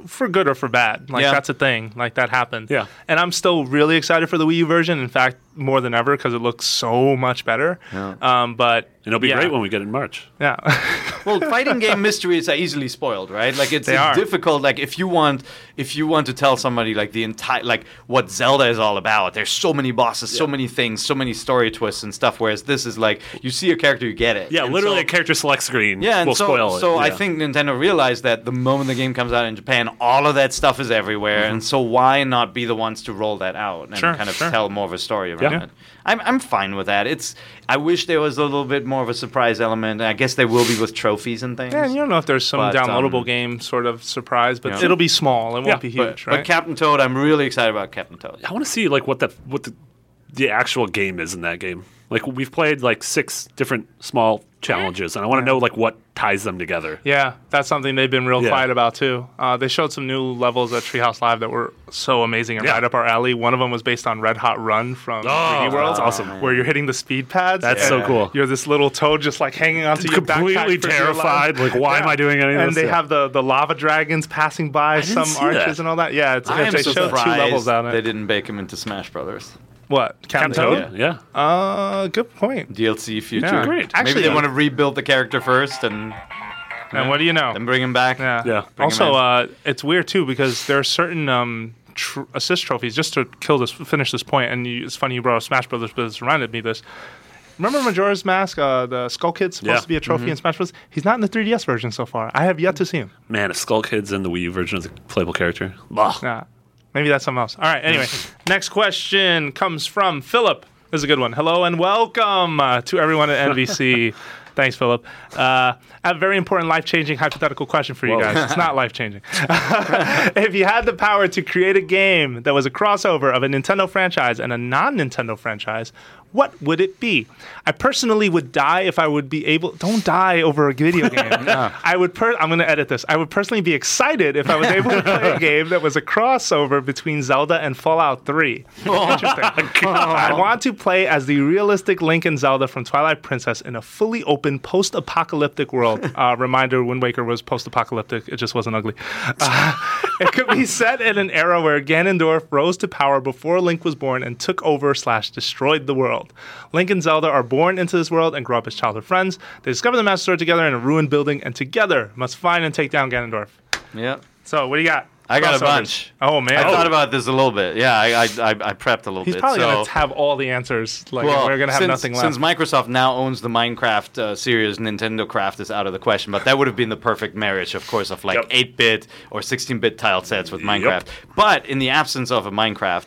for good or for bad. Like Yeah. that's a thing. Like that happened. Yeah. And I'm still really excited for the Wii U version. In fact, more than ever because it looks so much better. Um, but And it'll be yeah. great when we get it in March. Yeah. well, fighting game mysteries are easily spoiled, right? Like it's, They it's are. difficult. Like if you want, if you want to tell somebody like the entire, like what Zelda is all about. There's so many bosses, so many things, so many story twists and stuff. Whereas this is like you see a character, you get it. Yeah, And literally so- a character select screen Yeah, and will so, spoil it. so I think Nintendo realized that the moment the game comes out in Japan, all of that stuff is everywhere, and so why not be the ones to roll that out and Sure, kind of sure. tell more of a story around Yeah. I'm I'm fine with that. It's I wish there was a little bit more of a surprise element. I guess there will be with trophies and things. Yeah, and you don't know if there's some But, downloadable um, game sort of surprise, but Yeah. it'll be small. It won't Yeah, be but, huge, right? but Captain Toad, I'm really excited about Captain Toad. I want to see like what the what the, the actual game is in that game. Like we've played like six different small challenges, and I want to know like what ties them together. yeah, that's something they've been real Yeah. quiet about too. Uh, they showed some new levels at Treehouse Live that were so amazing and Yeah. right up our alley. One of them was based on Red Hot Run from Oh, 3D World. that's awesome. Where you're hitting the speed pads. That's and so cool. You're this little toad just like hanging onto your backpack Completely for dear life. terrified. Like, why am I doing any of And this? they Yeah. have the, the lava dragons passing by didn't some see arches that. and all that. Yeah, it's, I am they showed two surprised levels on they didn't bake him into Smash Brothers. What? Captain Toad? Toad? Yeah. Uh, good point. DLC future. Yeah. Great. Maybe Actually, they uh, want to rebuild the character first and And what do you know? then bring him back. Yeah. Yeah. Bring Also, him in. uh, it's weird too because there are certain um, tr- assist trophies. Just to kill this, finish this point, and you, it's funny you brought up Smash Brothers, but it's reminded me of this. Remember Majora's Mask, uh, the Skull Kid's supposed Yeah. to be a trophy Mm-hmm. in Smash Bros. He's not in the 3DS version so far. I have yet to see him. Man, a Skull Kid's in the Wii U version of a playable character. Ugh. Nah, maybe that's something else. All right. Anyway, next question comes from Philip. This is a good one. Hello and welcome uh, to everyone at NVC. Thanks, Philip. Uh, I have a very important, life changing hypothetical question for you Whoa. guys. It's not life changing. if you had the power to create a game that was a crossover of a Nintendo franchise and a non Nintendo franchise, what would it be? I personally would die if I would be able. Don't die over a video game. I would. Per- I'm going to edit this. I would personally be excited if I was able to play a game that was a crossover between Zelda and Fallout 3. Interesting. I want to play as the realistic Link and Zelda from Twilight Princess in a fully open post-apocalyptic world. Uh, reminder: Wind Waker was post-apocalyptic. It just wasn't ugly. Uh, it could be set in an era where Ganondorf rose to power before Link was born and took over slash destroyed the world. Link and Zelda are born into this world and grow up as childhood friends. They discover the Master Sword together in a ruined building, and together must find and take down Ganondorf. Yeah. So, what do you got? I got a bunch. Oh man, I thought about this a little bit. Yeah, I I, I, I prepped a little He's bit. probably so, gonna have all the answers. Like well, we're gonna have since, nothing left. Since Microsoft now owns the Minecraft uh, series, Nintendo Craft is out of the question. But that would have been the perfect marriage, of course, of like Yep. 8-bit or 16-bit tile sets with Yep. Minecraft. But in the absence of a Minecraft,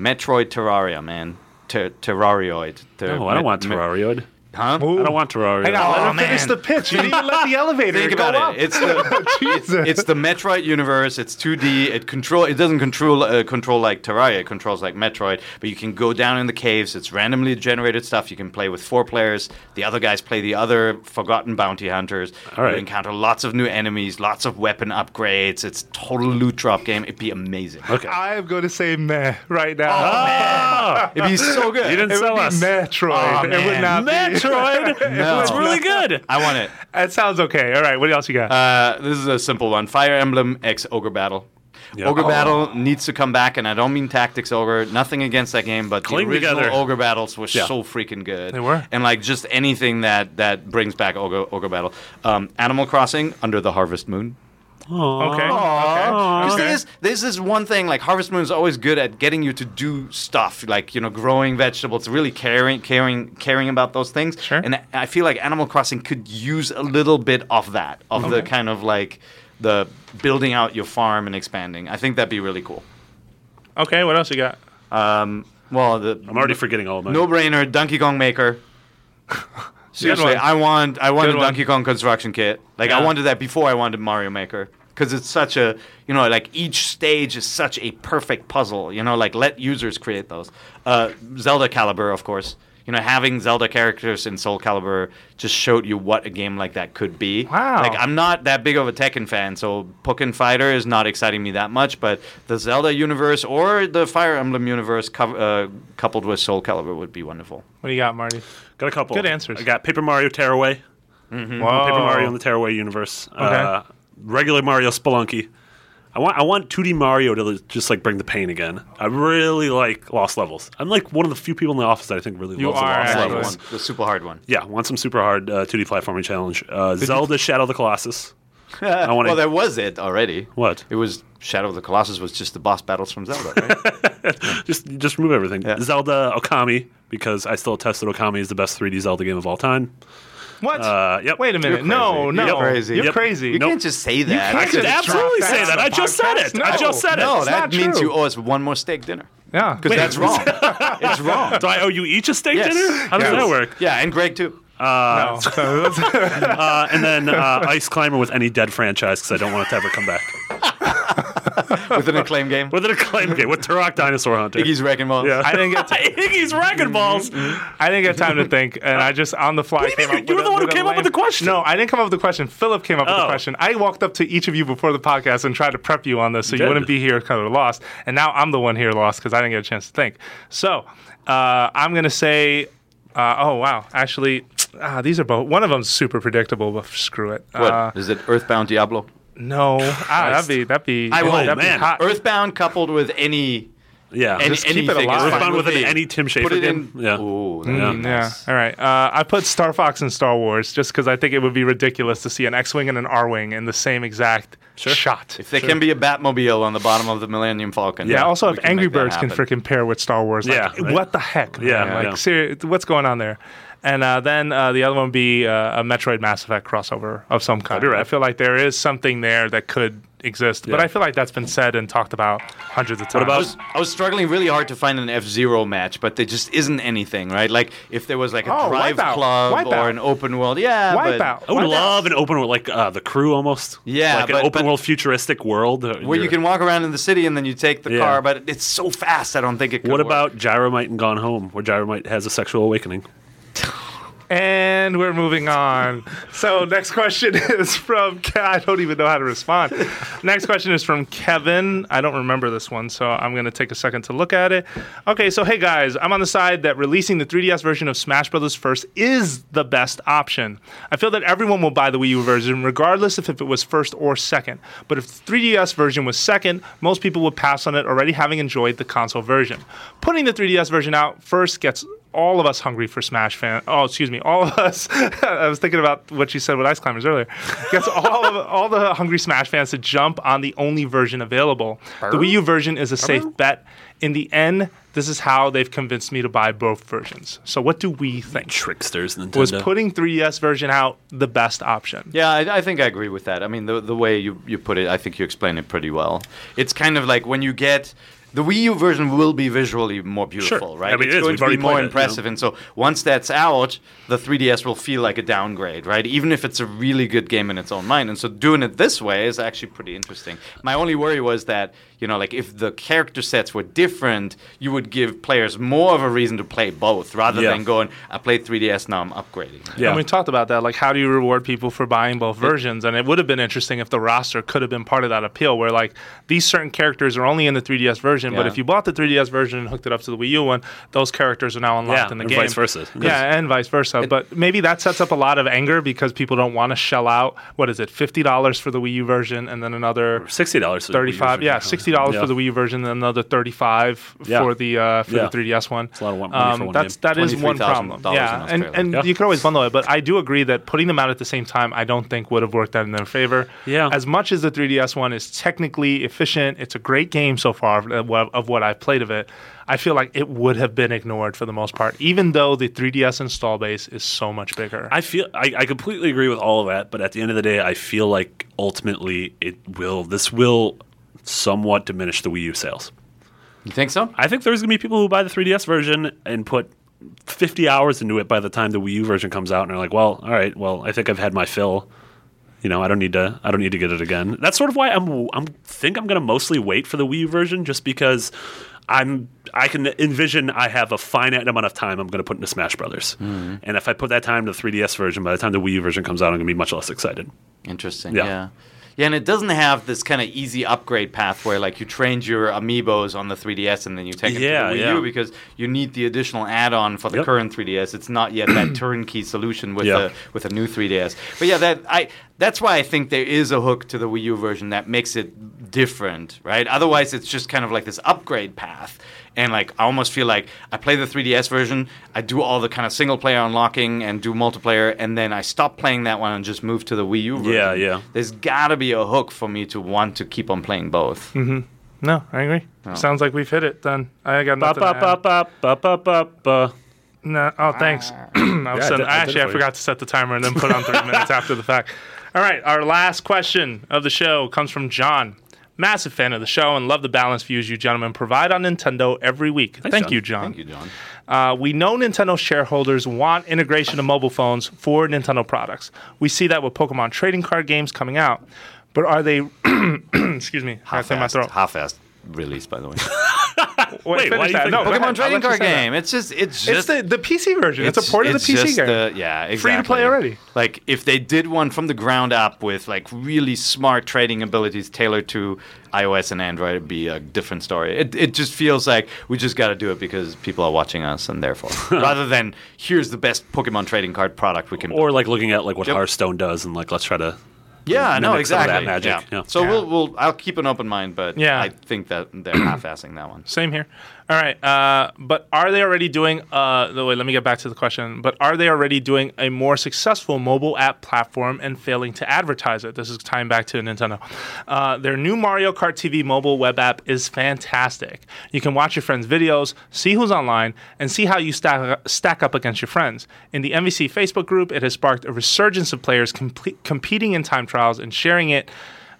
Metroid Terraria, man, Ter- Terrarioid. Ter- No, I don't want Terrarioid. Huh? Ooh. I don't want Terraria. Hang on, let Oh, him finish the pitch. You didn't even let the elevator Think go about up. it. It's the Jesus. it's the Metroid universe. It's 2D. It control. It doesn't control uh, control like Terraria. It controls like Metroid. But you can go down in the caves. It's randomly generated stuff. You can play with four players. The other guys play the other forgotten bounty hunters. All right. You encounter lots of new enemies. Lots of weapon upgrades. It's total loot drop game. It'd be amazing. Okay. I am going to say meh right now. Oh, It'd be so good. you didn't it would sell be us. Metroid. Oh, it would man. not be. Metroid. No. It's really good. I want it. That sounds okay. All right, what else you got? Uh, this is a simple one. Fire Emblem X Ogre Battle. Yeah. Ogre Oh. Battle needs to come back, and I don't mean Tactics Ogre. Nothing against that game, but Cling the original together. Ogre Battles were Yeah. so freaking good. They were. and like just anything that that brings back Ogre Ogre Battle. Um, Animal Crossing Under the Harvest Moon. Okay. Because Okay. there's this is one thing like Harvest Moon is always good at getting you to do stuff like you know growing vegetables, really caring caring caring about those things. Sure. And I feel like Animal Crossing could use a little bit of that, of the kind of like the building out your farm and expanding. I think that'd be really cool. Okay, what else you got? Um, well, the I'm already forgetting all of mine. no brainer Donkey Kong Maker. Seriously. I want I want Good a one. Donkey Kong construction kit. Like I wanted that before I wanted Mario Maker because it's such a you know like each stage is such a perfect puzzle. You know, like let users create those. Uh, Zelda Calibur, of course. You know, having Zelda characters in Soul Calibur just showed you what a game like that could be. Wow. Like I'm not that big of a Tekken fan, so Pokken Fighter is not exciting me that much. But the Zelda universe or the Fire Emblem universe co- uh, coupled with Soul Calibur would be wonderful. What do you got, Marty? Got a couple. Good answers. I got Paper Mario Tearaway. Whoa. Paper Mario in the Tearaway universe. Okay. Uh, regular Mario Spelunky. I want I want 2D Mario to just like bring the pain again. I really like Lost Levels. I'm like one of the few people in the office that I think really You loves are, the Lost. That Levels. one, the super hard one. Yeah, want some super hard uh, 2D platforming challenge. Uh, Zelda Shadow of the Colossus. I want well, that was it already. What? It was Shadow of the Colossus was just the boss battles from Zelda, right? Just just remove everything. Yeah. Zelda Okami because I still attest that Okami is the best 3D Zelda game of all time. What? Uh, yep. Wait a minute. No, no. You're crazy. You're Yep. crazy. you Nope. can't just say that. You can't I could just absolutely say that that. I just said podcast. it. I just said it. no, It's that not means true. you owe us one more steak dinner. Yeah. Because that's wrong. it's wrong. Do I owe you each a steak Yes. dinner? How does Yes. that work? Yeah, and Greg too. No. Uh, and then uh, Ice Climber with any dead franchise because I don't want it to ever come back. With an acclaim game. With an acclaimed game with Turok Dinosaur Hunter. Iggy's Wrecking Ball. Yeah. I didn't get to, Iggy's Wrecking Balls. I didn't get time to think, and I just on the fly you came mean? up. You with were the a- one who came up with the question. No, I didn't come up with the question. Philip came up with the Oh. question. I walked up to each of you before the podcast and tried to prep you on this, so you did. wouldn't be here kind of lost. And now I'm the one here lost because I didn't get a chance to think. So uh, I'm gonna say, uh, oh wow, actually, ah, these are both. One of them's super predictable, but screw it. What? Uh, Is it Earthbound Diablo? no, ah, that'd be that'd be. I will- that'd be man. hot. Earthbound coupled with any Yeah. any Just keep it alive. is fine with an any Tim Schafer Put it game. in. Yeah. Ooh, Mm, that'd yeah. All right. Uh, I put Star Fox and Star Wars just because I think it would be ridiculous to see an X-wing and an R-wing in the same exact sure. shot. If there can be a Batmobile on the bottom of the Millennium Falcon. yeah. Also, if Angry Birds can happen. freaking pair with Star Wars, like, Yeah, right. what the heck? Yeah, man? yeah. like seri- what's going on there? And uh, then uh, the other one would be uh, a Metroid Mass Effect crossover of some kind. Be right. I feel like there is something there that could exist. But I feel like that's been said and talked about hundreds of times. about- I was, I was struggling really hard to find an F Zero match, but there just isn't anything, right? Like if there was like a Oh, drive Wipeout. club Wipeout. or an open world, yeah, but Wipeout. I would Wipeout. love an open world, like uh, the crew almost. Yeah, like but- an open but- world futuristic world uh, where you can walk around in the city and then you take the Yeah. car, but it's so fast. I don't think it. Could What work. about Gyromite and Gone Home, where Gyromite has a sexual awakening? And we're moving on. So next question is from Ke- I don't even know how to respond. next question is from Kevin. I don't remember this one, so I'm going to take a second to look at it. Okay, so hey guys, I'm on the side that releasing the 3DS version of Smash Bros. first is the best option. I feel that everyone will buy the Wii U version regardless if it was first or second. But if the 3DS version was second, most people would pass on it already having enjoyed the console version. Putting the 3DS version out first gets all of us hungry for Smash fan. Oh, excuse me, all of us. I was thinking about what you said with Ice Climbers earlier. Gets all of all the hungry Smash fans to jump on the only version available. The Wii U version is a safe bet. In the end, this is how they've convinced me to buy both versions. So, what do we think? Tricksters, Nintendo. Was putting 3DS version out the best option? Yeah, I, I think I agree with that. I mean, the the way you, you put it, I think you explain it pretty well. It's kind of like when you get the Wii U version will be visually more beautiful, right? I mean, it's it is. going We've to be more played it, you impressive, and so once that's out, the 3DS will feel like a downgrade, right? Even if it's a really good game in its own mind. And so doing it this way is actually pretty interesting. My only worry was that you know, like if the character sets were different, you would give players more of a reason to play both rather Yeah. than going, I played 3DS, now I'm upgrading. Yeah. And we talked about that. Like, how do you reward people for buying both versions? And it would have been interesting if the roster could have been part of that appeal, where like these certain characters are only in the 3DS version, but Yeah. if you bought the 3DS version and hooked it up to the Wii U one, those characters are now unlocked Yeah, in the and game. vice versa. Yeah, and vice versa. but maybe that sets up a lot of anger because people don't want to shell out. What is it, fifty dollars for the Wii U version, and then another sixty dollars. thirty-five. Yeah, sixty dollars Yeah. for the Wii U version, and another thirty-five Yeah. for the uh, for Yeah. the 3DS one. a lot of one- money for one that's game. that is one problem. Yeah, and and Yeah. you can always bundle it, but I do agree that putting them out at the same time, I don't think would have worked out in their favor. Yeah. As much as the 3DS one is technically efficient, it's a great game so far of what, of what I've played of it. I feel like it would have been ignored for the most part, even though the 3DS install base is so much bigger. I feel I, I completely agree with all of that, but at the end of the day, I feel like ultimately it will. This will somewhat diminish the Wii U sales. You think so? I think there's gonna be people who buy the 3DS version and put 50 hours into it by the time the Wii U version comes out, and are like, "Well, all right, well, I think I've had my fill. You know, I don't need to. I don't need to get it again." That's sort of why I'm. I'm think I'm gonna mostly wait for the Wii U version, just because I'm. I can envision I have a finite amount of time I'm going to put into Smash Brothers, hmm. and if I put that time to the 3DS version, by the time the Wii U version comes out, I'm going to be much less excited. Interesting. Yeah. Yeah. Yeah. and it doesn't have this kind of easy upgrade path where like you trained your amiibos on the 3DS and then you take them Yeah, to the Wii yeah. U because you need the additional add-on for the Yep. current 3DS. It's not yet that turnkey solution with Yeah. the with a new 3DS. But yeah, that I that's why I think there is a hook to the Wii U version that makes it different, right? Otherwise, it's just kind of like this upgrade path. And like I almost feel like I play the 3DS version, I do all the kind of single player unlocking and do multiplayer, and then I stop playing that one and just move to the Wii U version. Yeah, yeah. There's got to be a hook for me to want to keep on playing both. Mm-hmm. no, I agree. Sounds like we've hit it. Then I got Ba nothing. ba to ba add. ba ba ba ba ba. No, oh, thanks. I, was I did- I I actually I forgot to set the timer and then put on three minutes after the fact. All right, our last question of the show comes from John. Massive fan of the show and love the balanced views you gentlemen provide on Nintendo every week. Thank John. you, John. Thank you, John. Uh, we know Nintendo shareholders want integration of mobile phones for Nintendo products. We see that with Pokemon trading card games coming out. But are they? excuse me. Clear my throat. half-assed release, by the way. Wait, why do you that. think No, go ahead. Pokemon trading card game. It's just, it's It's just. the, the PC version. It's, a port of the PC just game. the- yeah, exactly. Free to play already. Like if they did one from the ground up with like really smart trading abilities tailored to iOS and Android, it'd be a different story. It, it just feels like we just got to do it because people are watching us, and therefore, rather than here's the best Pokemon trading card product we can. Or like looking at like what Yep. Hearthstone does, and like let's try to. Yeah, no, mimic some of exactly. that magic, Yeah. yeah. So Yeah. we'll, we'll I'll keep an open mind, but Yeah. I think that they're half-assing that one. Same here. All right. Uh, but are they already doing? Uh, wait, let me get back to the question. But are they already doing a more successful mobile app platform and failing to advertise it? This is tying back to Nintendo. Uh, their new Mario Kart TV mobile web app is fantastic. You can watch your friends' videos, see who's online, and see how you stack stack up against your friends. In the NVC Facebook group, it has sparked a resurgence of players competing in time trials and sharing it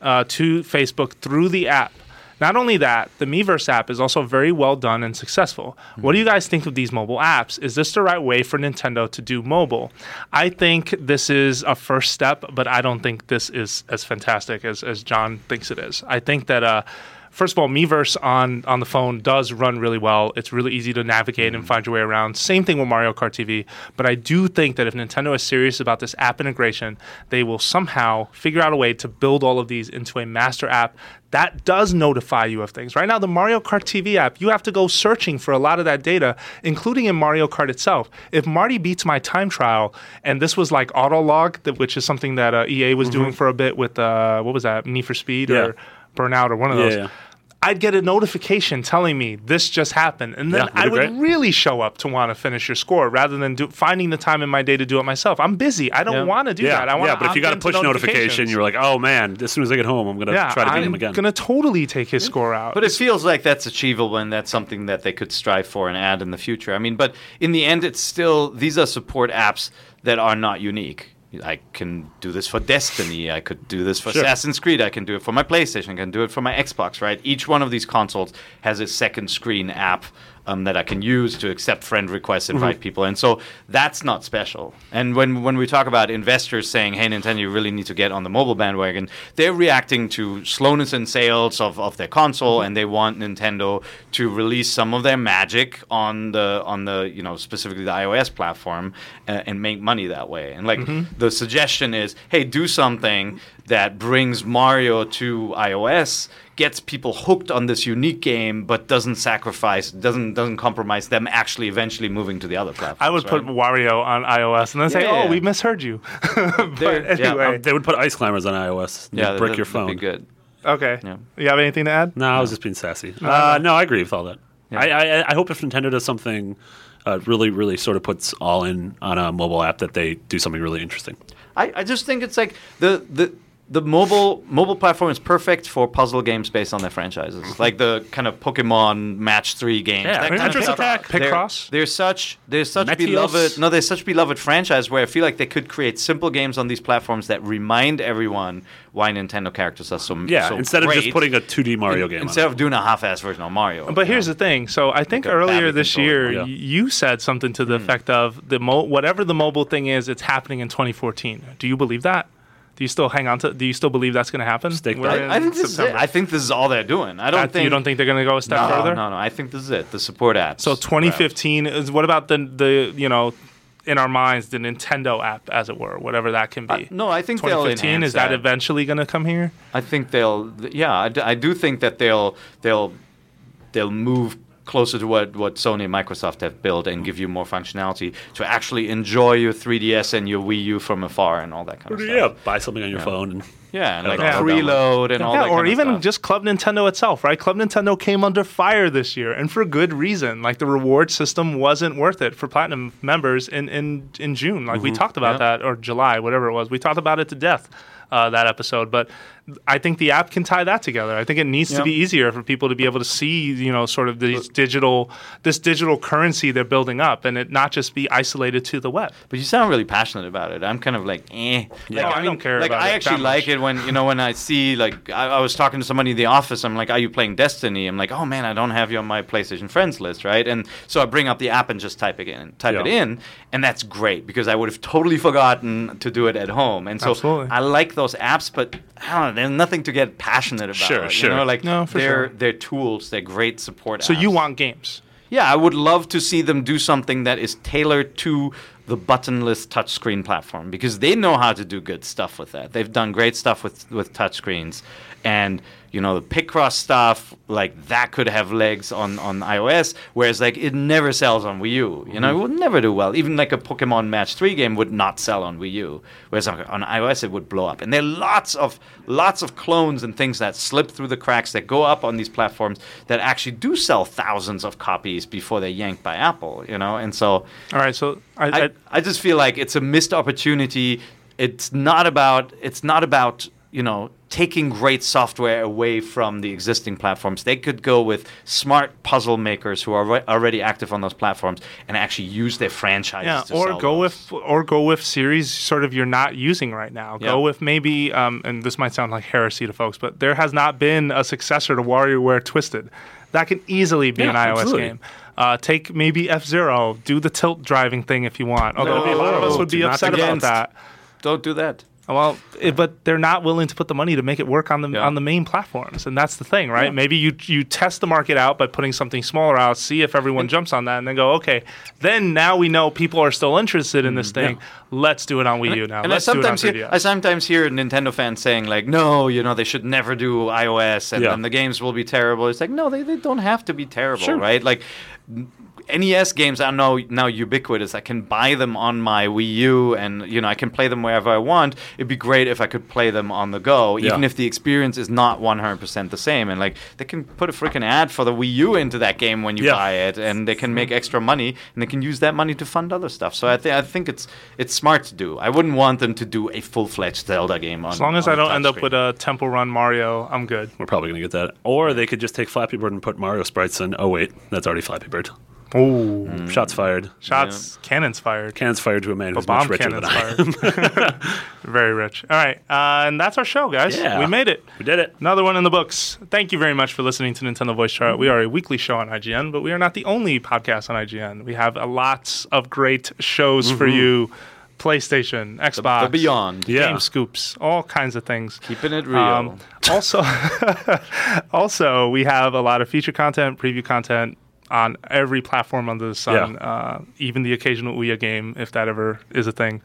uh, to Facebook through the app. Not only that, the Miiverse app is also very well done and successful. What do you guys think of these mobile apps? Is this the right way for Nintendo to do mobile? I think this is a first step, but I don't think this is as fantastic as, as John thinks it is. I think that. Uh, First of all, Miiverse on on the phone does run really well. It's really easy to navigate and find your way around. Same thing with Mario Kart TV. But I do think that if Nintendo is serious about this app integration, they will somehow figure out a way to build all of these into a master app that does notify you of things. Right now, the Mario Kart TV app, you have to go searching for a lot of that data, including in Mario Kart itself. If Marty beats my time trial, and this was like Autolog, which is something that uh, EA was doing for a bit with, uh, what was that, Need for Speed Yeah. or Burnout or one of Yeah, those. yeah. I'd get a notification telling me this just happened, and then Yeah, I would great. really show up to want to finish your score rather than do, finding the time in my day to do it myself. I'm busy. I don't Yeah. want to do yeah, that. I want to yeah, but if you got a push notification, you're like, oh man, as soon as I get home, I'm gonna yeah, try to beat I'm him again. I'm gonna totally take his score out. But it feels like that's achievable and that's something that they could strive for and add in the future. I mean, but in the end, it's still these are support apps that are not unique. I can do this for Destiny. I could do this for Sure. Assassin's Creed. I can do it for my PlayStation. I can do it for my Xbox. Right? Each one of these consoles has a second screen app um, that I can use to accept friend requests, invite Mm-hmm. people, and so that's not special. And when when we talk about investors saying, "Hey, Nintendo, you really need to get on the mobile bandwagon," they're reacting to slowness in sales of, of their console, and they want Nintendo to release some of their magic on the on the you know specifically the iOS platform uh, and make money that way. And like the suggestion is, hey, do something that brings Mario to iOS gets people hooked on this unique game, but doesn't sacrifice, doesn't doesn't compromise them actually eventually moving to the other platform. I would put right? Wario on iOS and then say, Yeah, "Oh, yeah. we misheard you." but There- yeah, anyway, Um, they would put ice climbers on iOS. yeah, Yeah, brick that- your that'd phone. Be good. okay. Yeah. You have anything to add? No, I was just being sassy. Uh, no, I agree with all that. I, I I hope if Nintendo does something uh, really really sort of puts all in on a mobile app that they do something really interesting. I, I just think it's like the the the mobile mobile platform is perfect for puzzle games based on their franchises, mm-hmm. like the kind of Pokemon Match Three games. Yeah, that kind Tetris stuff. Attack. They're- Picross? They're such they're such Meteos. beloved no they're such beloved franchise where I feel like they could create simple games on these platforms that remind everyone why Nintendo characters are so Yeah, so instead of just putting a 2D Mario game. instead on of doing a half-ass version of Mario. But here's the thing. So I think Like earlier this year, yeah. you said something to the mm. effect of the mo- whatever the mobile thing is, it's happening in 2014. Do you believe that? Do you still hang on to? Do you still believe that's going to happen? Stake We're I, I think this is it. I think this is all they're doing. I don't That- think you don't think they're going to go a step no, further. No, no. I think this is it. The support apps. So 2015 is what about the the you know in our minds the Nintendo app as it were, whatever that can be. Uh, no, I think they'll 2015 is that, that. eventually going to come here? I think they'll. Yeah, I, d- I do think that they'll they'll they'll move closer to what, what Sony and Microsoft have built and give you more functionality to actually enjoy your 3DS and your Wii U from afar and all that kind of stuff. yeah, buy something on your phone. And, Yeah, and like yeah. preload and all that. or kind of even stuff. just Club Nintendo itself, right? Club Nintendo came under fire this year, and for good reason. Like the reward system wasn't worth it for platinum members in in, in June. Like we talked about Yeah. that, or July, whatever it was. We talked about it to death. Uh, that episode, but I think the app can tie that together. I think it needs to be easier for people to be able to see, you know, sort of these digital, this digital currency they're building up, and it not just be isolated to the web. But you sound really passionate about it. I'm kind of like, eh. Like, Oh, I don't care Like, about I it actually that like it when you know when I see like I, I was talking to somebody in the office. I'm like, are you playing Destiny? I'm like, oh man, I don't have you on my PlayStation friends list, right? And so I bring up the app and just type it in, type it in, and that's great because I would have totally forgotten to do it at home. And so Absolutely. I like those apps, but I don't know, there's nothing to get passionate about. Sure, you sure. know, like No, for they're sure. they're tools. They're great support. So you want games? Yeah, I would love to see them do something that is tailored to the buttonless touchscreen platform because they know how to do good stuff with that. They've done great stuff with with touchscreens, and you know the Picross stuff like that could have legs on on iOS, whereas like it never sells on Wii U. You know, it mm-hmm. would never do well. Even like a Pokemon Match Three game would not sell on Wii U, whereas on, on iOS it would blow up. And there are lots of lots of clones and things that slip through the cracks that go up on these platforms that actually do sell thousands of copies before they're yanked by Apple. You know, and so All right, so I, I, I, I just feel like it's a missed opportunity. It's not about it's not about you know taking great software away from the existing platforms. They could go with smart puzzle makers who are re- already active on those platforms and actually use their franchises. Yeah, to or sell go those. with or go with series sort of you're not using right now. Yeah. Go with maybe, um, and this might sound like heresy to folks, but there has not been a successor to WarioWare Twisted. That can easily be Yeah, an iOS absolutely. game. Uh, take maybe F Zero, do the tilt driving thing if you want. Although No, a lot of us would be upset about that. Don't do that. Oh, well, it, but they're not willing to put the money to make it work on the Yeah. on the main platforms, and that's the thing, right? Maybe you you test the market out by putting something smaller out, see if everyone jumps on that, and then go, okay, then now we know people are still interested in this mm-hmm. thing. Let's do it on Wii U now. And I Let's on sometimes hear, I sometimes hear Nintendo fans saying like, "No, you know, they should never do iOS, and Yeah. then the games will be terrible." It's like, no, they, they don't have to be terrible, Sure. right? Like. N- NES games are now now ubiquitous. I can buy them on my Wii U, and you know I can play them wherever I want. It'd be great if I could play them on the go, even Yeah. if the experience is not 100% the same. And like they can put a freaking ad for the Wii U into that game when you Yeah. buy it, and they can make extra money, and they can use that money to fund other stuff. So I think I think it's it's smart to do. I wouldn't want them to do a full fledged Zelda game on. as long as I don't end up touchscreen. with a Temple Run Mario, I'm good. We're probably going to get that. Or they could just take Flappy Bird and put Mario sprites in. Oh, wait, that's already Flappy Bird. Ooh, Shots fired. shots, cannons fired. Cannons fired to a man But who's much bomb richer than cannons I am. fired. very rich. All right, uh, and that's our show, guys. Yeah. We made it. We did it. Another one in the books. Thank you very much for listening to Nintendo Voice Chat. We are a weekly show on IGN, but we are not the only podcast on IGN. We have uh, lots of great shows for you PlayStation, Xbox, the Beyond. Yeah. Game Scoops, all kinds of things. Keeping it real. Um, also, also, we have a lot of feature content, preview content on every platform under the sun, Yeah. uh, even the occasional Ouya game, if that ever is a thing.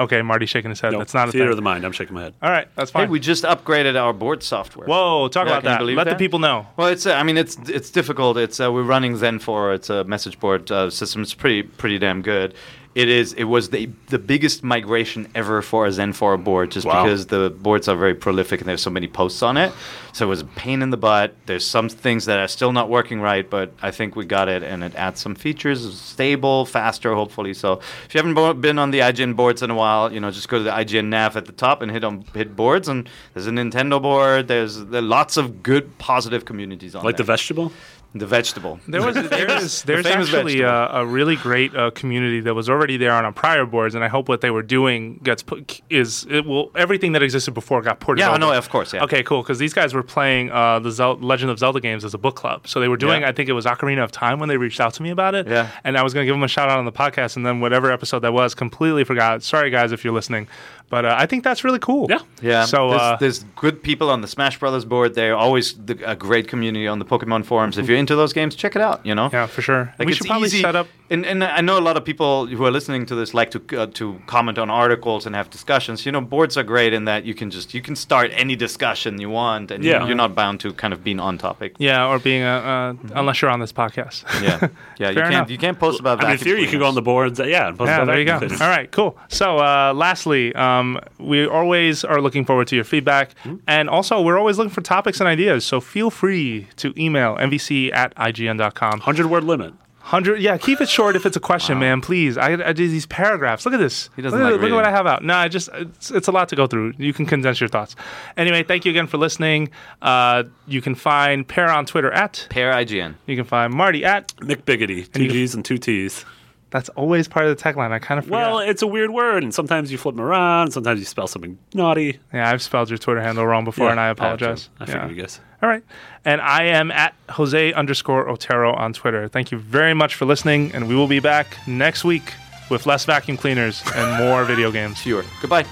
Okay, Marty's shaking his head. No, That's not a theater thing. of the mind. I'm shaking my head. All right, that's hey, fine. we just upgraded our board software. Whoa, talk Yeah, about can you that. believe Let the people know. Well, it's uh, I mean it's it's difficult. It's uh, we're running XenForo. It's a message board uh, system. It's pretty pretty damn good. It is. It was the the biggest migration ever for a XenForo board, just Wow. because the boards are very prolific and there's so many posts on it. So it was a pain in the butt. There's some things that are still not working right, but I think we got it, and it adds some features. Stable, faster, hopefully. So if you haven't been on the IGN boards in a while, you know, just go to the IGN nav at the top and hit on hit boards, and there's a Nintendo board. There's there lots of good, positive communities on it. Like the vegetable? The vegetable. There was there's there's famous actually a, a really great uh, community that was already there on our prior boards, and I hope what they were doing gets put is it will everything that existed before got ported. Yeah, over. no, of course, yeah. Okay, cool. Because these guys were playing uh, the Zel- Legend of Zelda games as a book club, so they were doing. Yeah. I think it was Ocarina of Time when they reached out to me about it. Yeah. and I was going to give them a shout out on the podcast, and then whatever episode that was, completely forgot. Sorry, guys, if you're listening, but uh, I think that's really cool. Yeah. Yeah. So there's, uh, there's good people on the Smash Brothers board. They're always the, a great community on the Pokemon forums. If you're into those games, check it out. You know. yeah, for sure. Like we should probably easy, set up. and, and I know a lot of people who are listening to this like to uh, to comment on articles and have discussions. You know, boards are great in that you can just you can start any discussion you want, and Yeah. you're not bound to kind of being on topic. Yeah, or being a, uh, unless you're on this podcast. Yeah, yeah. you can't enough. you can't post about. That. I mean, in theory, you could go on the cleaners. boards. uh, Yeah. and post Yeah, about there you go. vacuum All cool. So, uh, lastly, um, we always are looking forward to your feedback. And also, we're always looking for topics and ideas. So, feel free to email nvc at ign.com. 100 word limit. 100, yeah, keep it short if it's a question, man, please. I, I do these paragraphs. Look at this. He doesn't look, at- like look at what I have out. No, I just, it's, it's a lot to go through. You can condense your thoughts. Anyway, thank you again for listening. Uh, you can find Peer on Twitter at, Peer IGN. you can find Marty at, McBiggitty. Two you- G's and two T's. that's always part of the tech line. I kind of forget. Well, it's a weird word, and sometimes you flip them around, sometimes you spell something naughty. yeah, I've spelled your Twitter handle wrong before, Yeah, and I I apologize. I Yeah. figured you guys. All right. And I am at Jose underscore Otero on Twitter. Thank you very much for listening, and we will be back next week with less vacuum cleaners and more video games. Fewer. Goodbye.